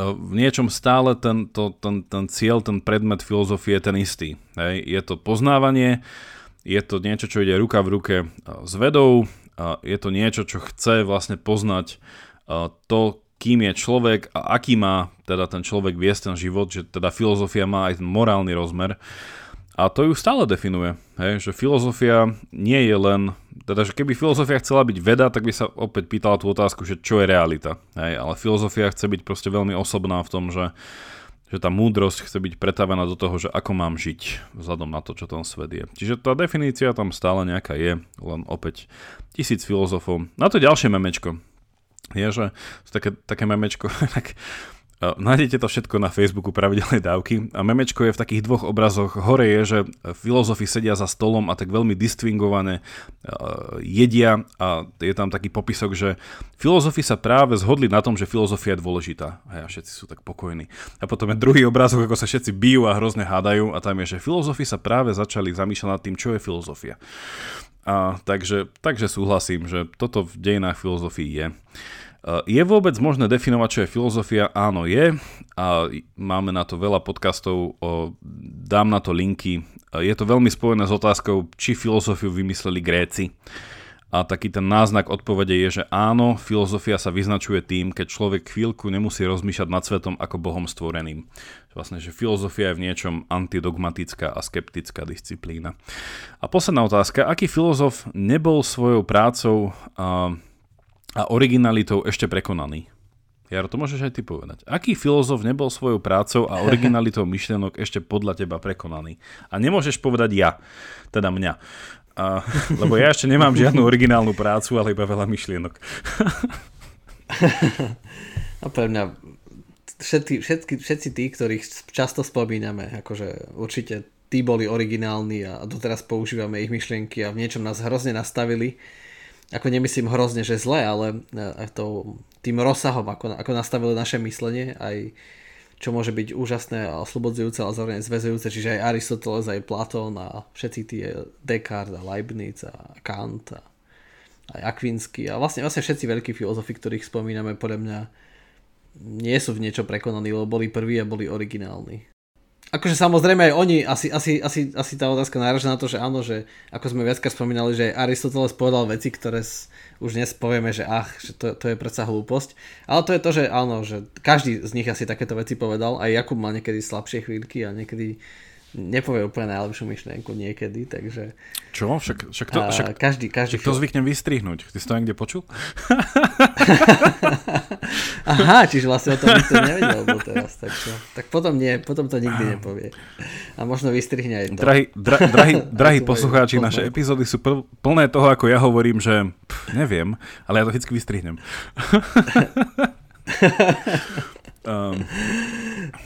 v niečom stále ten, to, ten, ten cieľ, ten predmet filozofie je ten istý. Hej. Je to poznávanie, je to niečo, čo ide ruka v ruke e, s vedou, je to niečo, čo chce vlastne poznať e, to, kým je človek a aký má teda ten človek viesť ten život, že teda filozofia má aj ten morálny rozmer. A to ju stále definuje, hej, že filozofia nie je len, teda že keby filozofia chcela byť veda, tak by sa opäť pýtala tú otázku, že čo je realita, hej, ale filozofia chce byť proste veľmi osobná v tom, že, že tá múdrosť chce byť pretavená do toho, že ako mám žiť, vzhľadom na to, čo ten svet je. Čiže tá definícia tam stále nejaká je, len opäť tisíc filozofov. Na to ďalšie memečko je, že také, také memečko, tak Nájdete to všetko na Facebooku pravidelnej dávky a memečko je v takých dvoch obrazoch. Hore je, že filozofi sedia za stolom a tak veľmi distingované jedia a je tam taký popisok, že filozofi sa práve zhodli na tom, že filozofia je dôležitá. A ja všetci sú tak pokojní. A potom je druhý obrazok, ako sa všetci bijú a hrozne hádajú a tam je, že filozofi sa práve začali zamýšľať nad tým, čo je filozofia. A takže, takže súhlasím, že toto v dejinách filozofii je. Je vôbec možné definovať, čo je filozofia? Áno, je. A máme na to veľa podcastov, dám na to linky. Je to veľmi spojené s otázkou, či filozofiu vymysleli Gréci. A taký ten náznak odpovede je, že áno, filozofia sa vyznačuje tým, keď človek chvíľku nemusí rozmýšľať nad svetom ako Bohom stvoreným. Vlastne, že filozofia je v niečom antidogmatická a skeptická disciplína. A posledná otázka, aký filozof nebol svojou prácou a, a originalitou ešte prekonaný? Jaro, to môžeš aj ty povedať. Aký filozof nebol svojou prácou a originalitou myšlienok ešte podľa teba prekonaný? A nemôžeš povedať ja, teda mňa. A, lebo ja ešte nemám žiadnu originálnu prácu, ale iba veľa myšlienok. no pre mňa všetci, všetky, všetci tí, ktorých často spomíname, akože určite tí boli originálni a doteraz používame ich myšlienky a v niečom nás hrozne nastavili. Ako nemyslím hrozne, že zle, ale aj to, tým rozsahom, ako, ako nastavili naše myslenie, aj čo môže byť úžasné a oslobodzujúce, ale zároveň zväzujúce, čiže aj Aristoteles, aj Platón a všetci tie Descartes a Leibniz a Kant a aj Akvinsky a vlastne, vlastne všetci veľkí filozofi, ktorých spomíname, podľa mňa nie sú v niečo prekonaní, lebo boli prví a boli originálni. Akože samozrejme aj oni, asi, asi, asi, asi tá otázka náraža na to, že áno, že ako sme viackrát spomínali, že Aristoteles povedal veci, ktoré už dnes povieme, že ach, že to, to je predsa hlúposť. Ale to je to, že áno, že každý z nich asi takéto veci povedal, aj Jakub mal niekedy slabšie chvíľky a niekedy nepovie úplne najlepšiu myšlienku niekedy, takže... Čo? Však, však to, však, každý, každý však to zvyknem vystrihnúť. Ty si to niekde počul? Aha, čiže vlastne o tom nikto nevedel teraz. Tak, to, tak potom nie, potom to nikdy nepovie. A možno vystrihne aj to. Drahí, dra, drahí, drahí poslucháči, naše epizódy sú plné toho, ako ja hovorím, že pff, neviem, ale ja to vždy vystrihnem. um,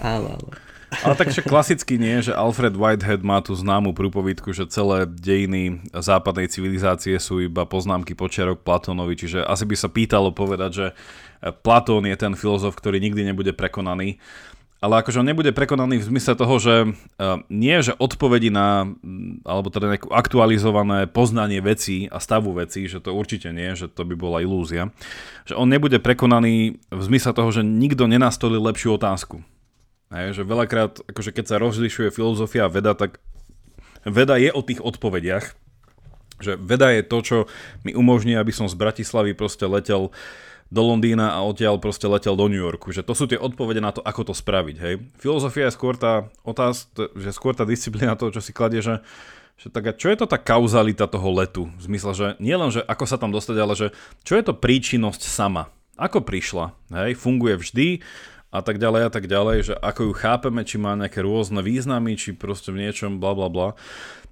áno, áno. Ale tak klasicky nie, že Alfred Whitehead má tú známu prúpovidku, že celé dejiny západnej civilizácie sú iba poznámky počiarok Platónovi, čiže asi by sa pýtalo povedať, že Platón je ten filozof, ktorý nikdy nebude prekonaný. Ale akože on nebude prekonaný v zmysle toho, že nie, že odpovedi na, alebo teda nejaké aktualizované poznanie vecí a stavu vecí, že to určite nie, že to by bola ilúzia. Že on nebude prekonaný v zmysle toho, že nikto nenastolil lepšiu otázku. Hej, že veľakrát, akože keď sa rozlišuje filozofia a veda, tak veda je o tých odpovediach. Že veda je to, čo mi umožní, aby som z Bratislavy proste letel do Londýna a odtiaľ proste letel do New Yorku. Že to sú tie odpovede na to, ako to spraviť. Hej. Filozofia je skôr tá otázka, že skôr tá disciplína toho, čo si kladie, že, že tak, čo je to tá kauzalita toho letu? V zmysle, že nie len, že ako sa tam dostať, ale že čo je to príčinnosť sama? Ako prišla? Hej, funguje vždy, a tak ďalej a tak ďalej, že ako ju chápeme, či má nejaké rôzne významy, či proste v niečom bla bla bla.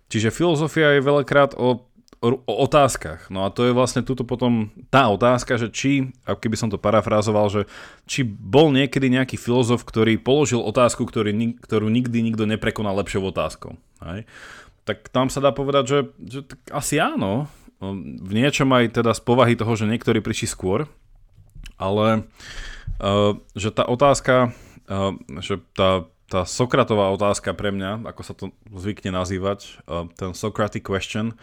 Čiže filozofia je veľakrát o, o, otázkach. No a to je vlastne tuto potom tá otázka, že či, ako keby som to parafrázoval, že či bol niekedy nejaký filozof, ktorý položil otázku, ktorý, ktorú nikdy nikto neprekonal lepšou otázkou. Hej? Tak tam sa dá povedať, že, že tak asi áno. V niečom aj teda z povahy toho, že niektorí prišli skôr, ale Uh, že tá otázka, uh, že tá, tá Sokratová otázka pre mňa, ako sa to zvykne nazývať, uh, ten Socratic question,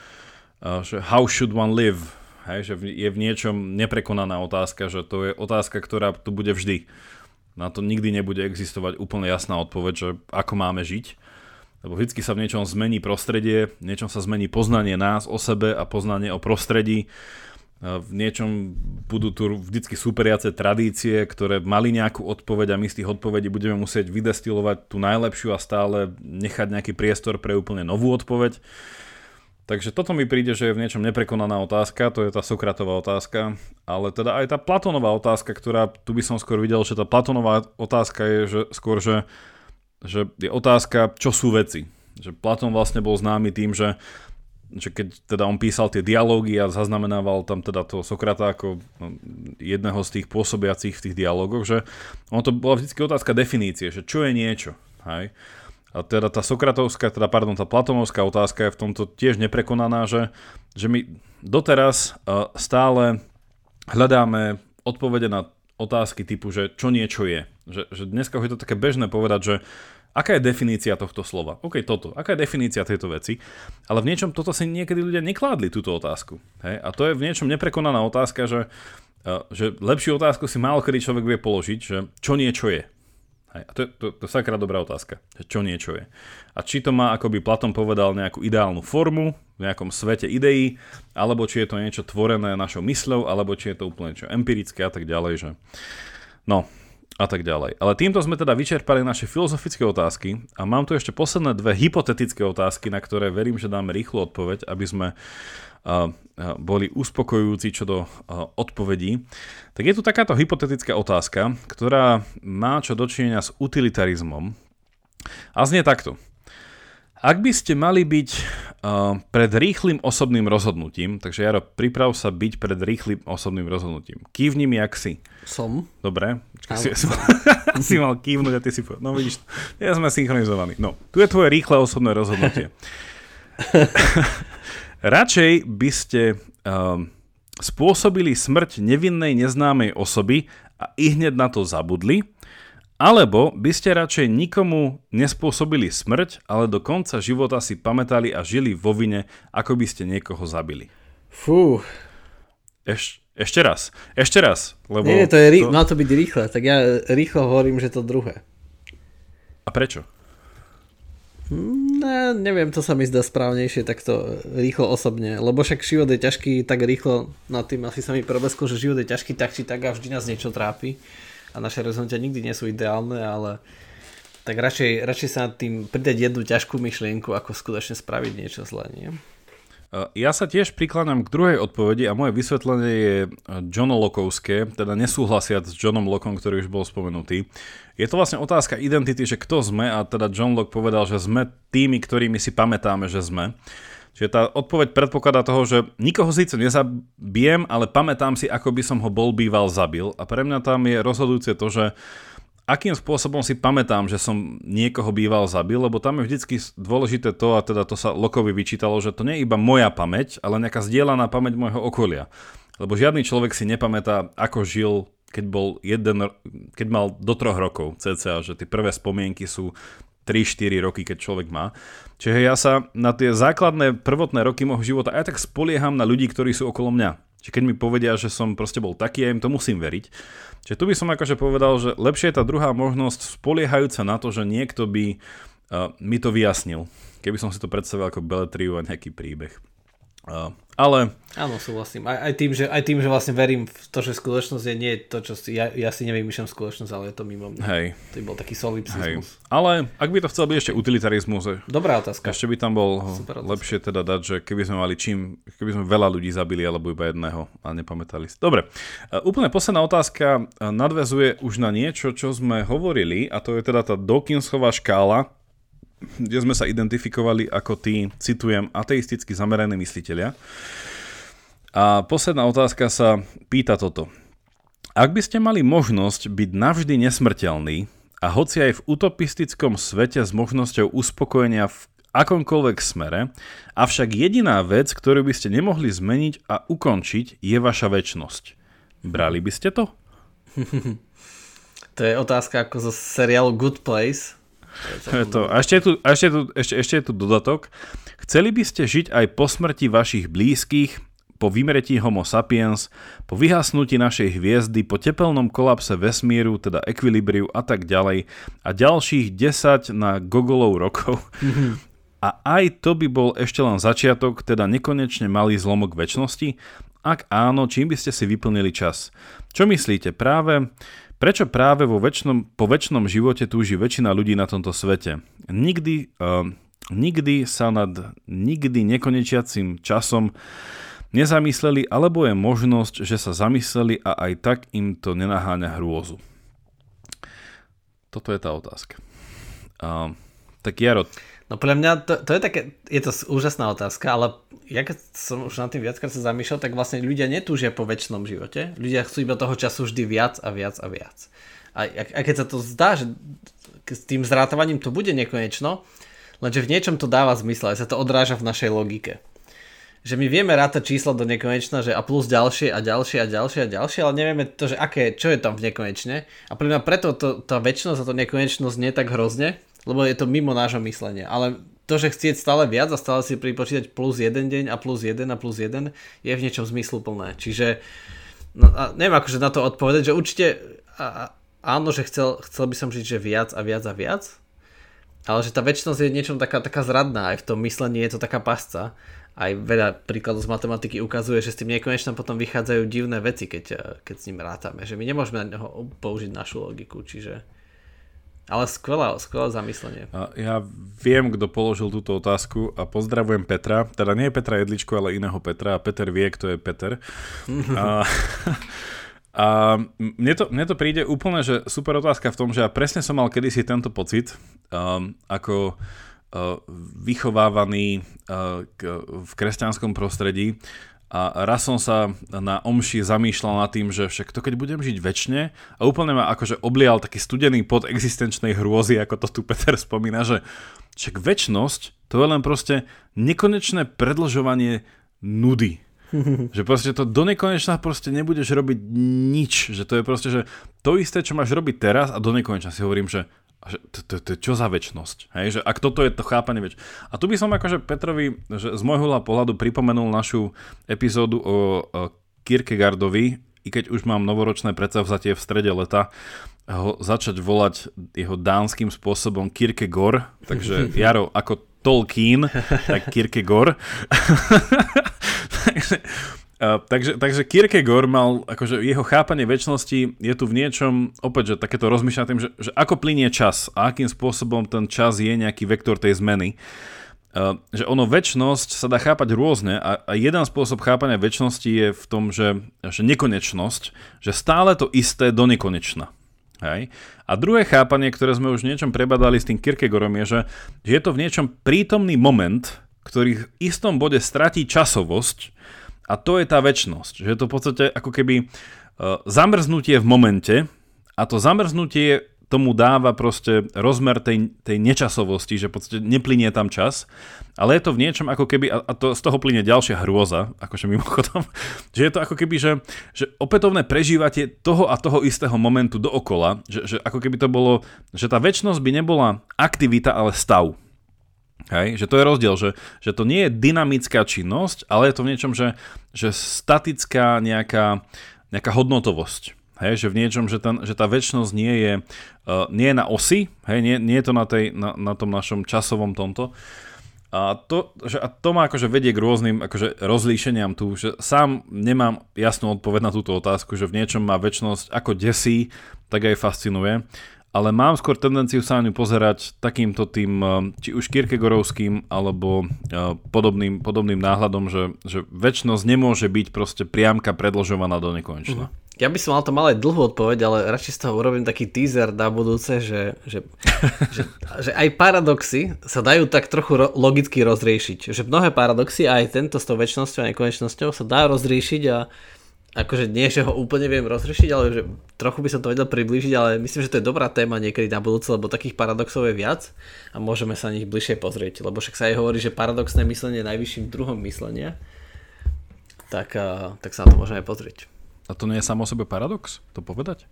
že how should one live, hej, že je v niečom neprekonaná otázka, že to je otázka, ktorá tu bude vždy. Na to nikdy nebude existovať úplne jasná odpoveď, že ako máme žiť. Lebo vždy sa v niečom zmení prostredie, v niečom sa zmení poznanie nás o sebe a poznanie o prostredí v niečom budú tu vždycky superiace tradície, ktoré mali nejakú odpoveď a my z tých odpovedí budeme musieť vydestilovať tú najlepšiu a stále nechať nejaký priestor pre úplne novú odpoveď. Takže toto mi príde, že je v niečom neprekonaná otázka, to je tá Sokratová otázka, ale teda aj tá Platónová otázka, ktorá tu by som skôr videl, že tá Platónová otázka je že skôr, že, že je otázka, čo sú veci. Že Platón vlastne bol známy tým, že že keď teda on písal tie dialógy a zaznamenával tam teda toho Sokrata ako no, jedného z tých pôsobiacich v tých dialógoch, že ono to bola vždy otázka definície, že čo je niečo, hej? A teda tá Sokratovská, teda pardon, tá Platonovská otázka je v tomto tiež neprekonaná, že, že my doteraz uh, stále hľadáme odpovede na otázky typu, že čo niečo je. Že, že dneska je to také bežné povedať, že Aká je definícia tohto slova? OK, toto. Aká je definícia tejto veci? Ale v niečom toto si niekedy ľudia nekládli, túto otázku. Hej? A to je v niečom neprekonaná otázka, že, že lepšiu otázku si málo kedy človek vie položiť, že čo niečo je. Hej, a to je, to, to sakra dobrá otázka, že čo niečo je. A či to má, ako by Platon povedal, nejakú ideálnu formu v nejakom svete ideí, alebo či je to niečo tvorené našou mysľou, alebo či je to úplne čo empirické a tak ďalej. Že... No, a tak ďalej. Ale týmto sme teda vyčerpali naše filozofické otázky a mám tu ešte posledné dve hypotetické otázky, na ktoré verím, že dáme rýchlu odpoveď, aby sme boli uspokojujúci čo do odpovedí, tak je tu takáto hypotetická otázka, ktorá má čo dočinenia s utilitarizmom a znie takto. Ak by ste mali byť uh, pred rýchlým osobným rozhodnutím, takže Jaro, priprav sa byť pred rýchlým osobným rozhodnutím. Kývni mi, jak si. Som. Dobre. Si, si, si mal kývnuť a ty si povedal. No vidíš, ja sme synchronizovaní. No, tu je tvoje rýchle osobné rozhodnutie. Radšej by ste um, spôsobili smrť nevinnej neznámej osoby a i hneď na to zabudli, alebo by ste radšej nikomu nespôsobili smrť, ale do konca života si pamätali a žili vo vine, ako by ste niekoho zabili. Fú. Eš, ešte raz. Ešte raz. Lebo Nie, to je rí- to... má to byť rýchle, tak ja rýchlo hovorím, že to druhé. A prečo? Ne, neviem, to sa mi zdá správnejšie takto rýchlo osobne, lebo však život je ťažký, tak rýchlo nad tým asi sa mi probesklo, že život je ťažký tak či tak a vždy nás niečo trápi a naše rozhodnutia nikdy nie sú ideálne, ale tak radšej, radšej sa nad tým pridať jednu ťažkú myšlienku, ako skutočne spraviť niečo zlé, nie? Ja sa tiež prikladám k druhej odpovedi a moje vysvetlenie je Johno Lokovské, teda nesúhlasiac s Johnom Lockom, ktorý už bol spomenutý. Je to vlastne otázka identity, že kto sme a teda John Locke povedal, že sme tými, ktorými si pamätáme, že sme. Čiže tá odpoveď predpokladá toho, že nikoho síce nezabijem, ale pamätám si, ako by som ho bol býval zabil. A pre mňa tam je rozhodujúce to, že akým spôsobom si pamätám, že som niekoho býval zabil, lebo tam je vždycky dôležité to, a teda to sa Lokovi vyčítalo, že to nie je iba moja pamäť, ale nejaká zdieľaná pamäť môjho okolia. Lebo žiadny človek si nepamätá, ako žil, keď, bol jeden, keď mal do troch rokov cca, že tie prvé spomienky sú 3-4 roky, keď človek má. Čiže ja sa na tie základné prvotné roky môjho života aj tak spolieham na ľudí, ktorí sú okolo mňa. Čiže keď mi povedia, že som proste bol taký, ja im to musím veriť. Čiže tu by som akože povedal, že lepšie je tá druhá možnosť spoliehajúca na to, že niekto by uh, mi to vyjasnil. Keby som si to predstavil ako beletriu a nejaký príbeh. Uh, ale... Áno, súhlasím. Aj, aj, tým, že, aj tým, že vlastne verím v to, že skutočnosť je nie to, čo si... Ja, ja si nevymýšľam skutočnosť, ale je to mimo mňa. Hej. To by bol taký solipsizmus. Hej. Ale ak by to chcel byť ešte utilitarizmus... Dobrá otázka. Ešte by tam bol lepšie teda dať, že keby sme mali čím... Keby sme veľa ľudí zabili, alebo iba jedného a nepamätali si. Dobre. Uh, úplne posledná otázka nadvezuje už na niečo, čo sme hovorili a to je teda tá Dawkinsová škála, kde sme sa identifikovali ako tí, citujem, ateisticky zameraní mysliteľia. A posledná otázka sa pýta toto. Ak by ste mali možnosť byť navždy nesmrteľný a hoci aj v utopistickom svete s možnosťou uspokojenia v akomkoľvek smere, avšak jediná vec, ktorú by ste nemohli zmeniť a ukončiť, je vaša väčnosť. Brali by ste to? to je otázka ako zo seriálu Good Place, to. A ešte je, tu, ešte, je tu, ešte, ešte je tu dodatok. Chceli by ste žiť aj po smrti vašich blízkych, po vymretí Homo sapiens, po vyhasnutí našej hviezdy, po tepelnom kolapse vesmíru, teda ekvilibriu a tak ďalej a ďalších 10 na gogolov rokov. A aj to by bol ešte len začiatok, teda nekonečne malý zlomok väčšnosti? Ak áno, čím by ste si vyplnili čas? Čo myslíte? Práve Prečo práve vo väčšnom, po väčšnom živote túži väčšina ľudí na tomto svete? Nikdy, uh, nikdy sa nad nikdy nekonečiacim časom nezamysleli, alebo je možnosť, že sa zamysleli a aj tak im to nenaháňa hrôzu. Toto je tá otázka. Uh, tak Jaro, No podľa mňa to, to je také, je to úžasná otázka, ale ja keď som už na tým viackrát sa zamýšľal, tak vlastne ľudia netúžia po väčšnom živote. Ľudia chcú iba toho času vždy viac a viac a viac. A, a keď sa to zdá, že s tým zrátavaním to bude nekonečno, lenže v niečom to dáva zmysel, aj sa to odráža v našej logike. Že my vieme rátať čísla do nekonečna, že a plus ďalšie a ďalšie a ďalšie a ďalšie, ale nevieme to, že aké, čo je tam v nekonečne. A pre mňa preto to, tá väčšnosť a to nekonečnosť nie tak hrozne, lebo je to mimo nášho myslenia. Ale to, že chcieť stále viac a stále si pripočítať plus jeden deň a plus jeden a plus jeden je v niečom zmysluplné. Čiže no, a neviem akože na to odpovedať, že určite a, áno, že chcel, chcel by som žiť, že viac a viac a viac, ale že tá väčšnosť je niečom taká, taká zradná, aj v tom myslení je to taká pasca. Aj veľa príkladov z matematiky ukazuje, že s tým nekonečnom potom vychádzajú divné veci, keď, keď s ním rátame. Že my nemôžeme na neho použiť našu logiku, čiže... Ale skvelé, skvelé zamyslenie. Ja viem, kto položil túto otázku a pozdravujem Petra. Teda nie je Petra Jedličko, ale iného Petra. A Peter vie, kto je Peter. a, a mne, to, mne to príde úplne, že super otázka v tom, že ja presne som mal kedysi tento pocit, um, ako uh, vychovávaný uh, k, v kresťanskom prostredí, a raz som sa na omši zamýšľal nad tým, že však to keď budem žiť väčšine a úplne ma akože oblial taký studený pod existenčnej hrôzy, ako to tu Peter spomína, že však väčšnosť to je len proste nekonečné predlžovanie nudy. že proste to do nekonečna proste nebudeš robiť nič. Že to je proste, že to isté, čo máš robiť teraz a do nekonečna si hovorím, že to, čo za väčnosť? Hej, že ak toto je to chápanie väč. A tu by som akože Petrovi že z môjho pohľadu pripomenul našu epizódu o, o Kierkegaardovi, i keď už mám novoročné predsavzatie v strede leta, ho začať volať jeho dánskym spôsobom Kierkegaard, takže Jaro, ako Tolkien, tak Kierkegaard. takže, Takže, takže Kierkegaard mal, akože jeho chápanie väčšnosti je tu v niečom, opäť, že takéto rozmýšľa tým, že, že ako plinie čas a akým spôsobom ten čas je nejaký vektor tej zmeny. Uh, že ono väčšnosť sa dá chápať rôzne a, a jeden spôsob chápania väčšnosti je v tom, že, že nekonečnosť, že stále to isté do nekonečna. Hej. A druhé chápanie, ktoré sme už niečom prebadali s tým Kierkegaardom je, že, že je to v niečom prítomný moment, ktorý v istom bode stratí časovosť a to je tá väčnosť. Že je to v podstate ako keby uh, zamrznutie v momente a to zamrznutie tomu dáva proste rozmer tej, tej nečasovosti, že v podstate neplinie tam čas, ale je to v niečom ako keby, a to, z toho plinie ďalšia hrôza, akože mimochodom, že je to ako keby, že, že opätovné prežívate toho a toho istého momentu dookola, že, že ako keby to bolo, že tá väčnosť by nebola aktivita, ale stav. Hej, že to je rozdiel, že, že to nie je dynamická činnosť, ale je to v niečom, že, že statická nejaká, nejaká hodnotovosť. Hej, že v niečom, že, ten, že tá väčšnosť nie je, uh, nie je na osi, hej, nie, nie je to na, tej, na, na tom našom časovom tomto. A to, že, a to ma akože vedie k rôznym akože rozlíšeniam tu, že sám nemám jasnú odpoveď na túto otázku, že v niečom má väčšnosť ako desí, tak aj fascinuje ale mám skôr tendenciu sa na ňu pozerať takýmto tým, eh, či už Kierkegorovským, alebo eh, podobným, podobným náhľadom, že, že väčšnosť nemôže byť proste priamka predložovaná do nekonečna. Uh-huh. Ja by som mal to mal aj dlhú odpoveď, ale radšej z toho urobím taký teaser na budúce, že, že, že, že aj paradoxy sa dajú tak trochu ro- logicky rozriešiť. Že mnohé paradoxy, aj tento s tou väčšnosťou a nekonečnosťou sa dá rozriešiť a akože nie, že ho úplne viem rozrešiť, ale že trochu by som to vedel priblížiť, ale myslím, že to je dobrá téma niekedy na budúce, lebo takých paradoxov je viac a môžeme sa na nich bližšie pozrieť, lebo však sa aj hovorí, že paradoxné myslenie je najvyšším druhom myslenia, tak, tak sa na to môžeme pozrieť. A to nie je samo sebe paradox, to povedať?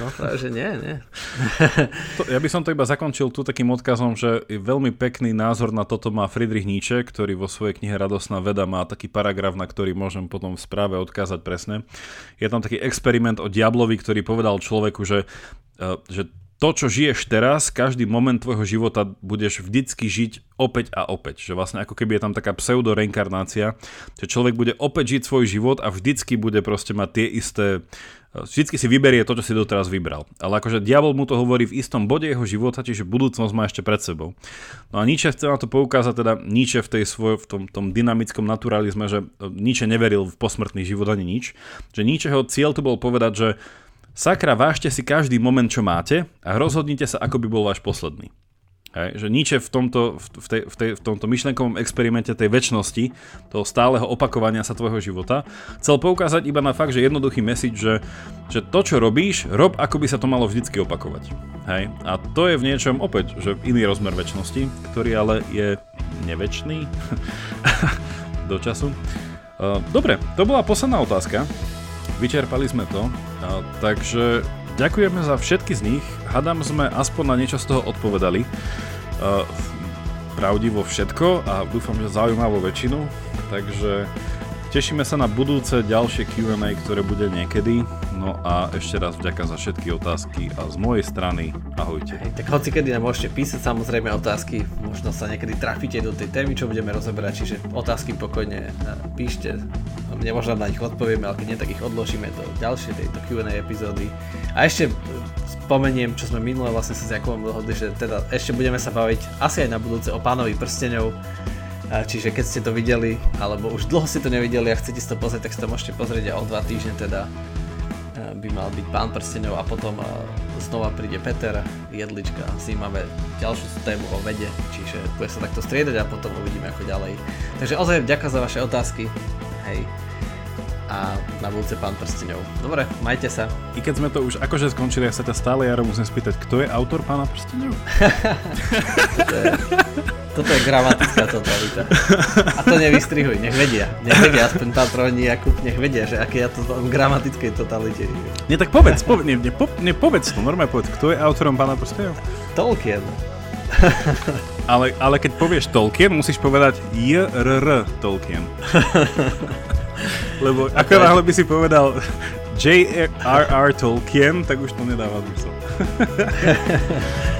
No že nie, nie. to, ja by som to iba zakončil tu takým odkazom, že veľmi pekný názor na toto má Friedrich Nietzsche, ktorý vo svojej knihe Radosná veda má taký paragraf, na ktorý môžem potom v správe odkázať presne. Je tam taký experiment o diablovi, ktorý povedal človeku, že, e, že to, čo žiješ teraz, každý moment tvojho života budeš vždycky žiť opäť a opäť. Že vlastne ako keby je tam taká pseudo-reinkarnácia, že človek bude opäť žiť svoj život a vždycky bude proste mať tie isté vždycky si vyberie to, čo si doteraz vybral. Ale akože diabol mu to hovorí v istom bode jeho života, čiže budúcnosť má ešte pred sebou. No a Nietzsche chce na to poukázať, teda Nietzsche v, tej svoj, v tom, tom dynamickom naturalizme, že Nietzsche neveril v posmrtný život ani nič. Že Nietzscheho cieľ tu bol povedať, že Sakra, vážte si každý moment, čo máte a rozhodnite sa, ako by bol váš posledný. Hej, že Nietzsche v tomto, v, tej, v, tej, v tomto myšlenkovom experimente tej väčšnosti, toho stáleho opakovania sa tvojho života, chcel poukázať iba na fakt, že jednoduchý message, že, že to, čo robíš, rob, ako by sa to malo vždycky opakovať. Hej? A to je v niečom opäť, že iný rozmer väčšnosti, ktorý ale je neväčší do času. Dobre, to bola posledná otázka. Vyčerpali sme to, takže ďakujeme za všetky z nich. Hadam sme aspoň na niečo z toho odpovedali. Uh, pravdivo všetko a dúfam, že zaujímavú väčšinu. Takže tešíme sa na budúce ďalšie Q&A, ktoré bude niekedy. No a ešte raz vďaka za všetky otázky a z mojej strany ahojte. Hej, tak hoci kedy nám môžete písať samozrejme otázky, možno sa niekedy trafíte do tej témy, čo budeme rozoberať, čiže otázky pokojne e, píšte, nemožno na nich odpovieme, ale keď nie, tak ich odložíme do ďalšej tejto Q&A epizódy. A ešte spomeniem, čo sme minule vlastne sa s Jakubom dohodli, že teda ešte budeme sa baviť asi aj na budúce o pánovi prstenov, e, Čiže keď ste to videli, alebo už dlho ste to nevideli a chcete si to pozrieť, tak si to môžete pozrieť a o dva týždne teda by mal byť pán prstenov a potom znova príde Peter Jedlička. S ním máme ďalšiu tému o vede, čiže bude sa takto striedať a potom uvidíme ako ďalej. Takže ozaj ďakujem za vaše otázky. Hej a na budúce pán prstenov. Dobre, majte sa. I keď sme to už akože skončili, ja sa ťa stále Jaro musím spýtať, kto je autor pána prstenov? toto, je, toto je gramatická totalita. A to nevystrihuj, nech vedia. Nech vedia, aspoň trojní Jakub, nech vedia, že aké ja to v gramatickej totalite. Nie, tak povedz, povedz, nie, nie, po, nie, povedz to, normálne povedz, kto je autorom pána prstenov? Tolkien. ale, ale keď povieš Tolkien, musíš povedať J.R.R. Tolkien. Lebo ako náhle by si povedal J.R.R. Tolkien, tak už to nedáva zmysel.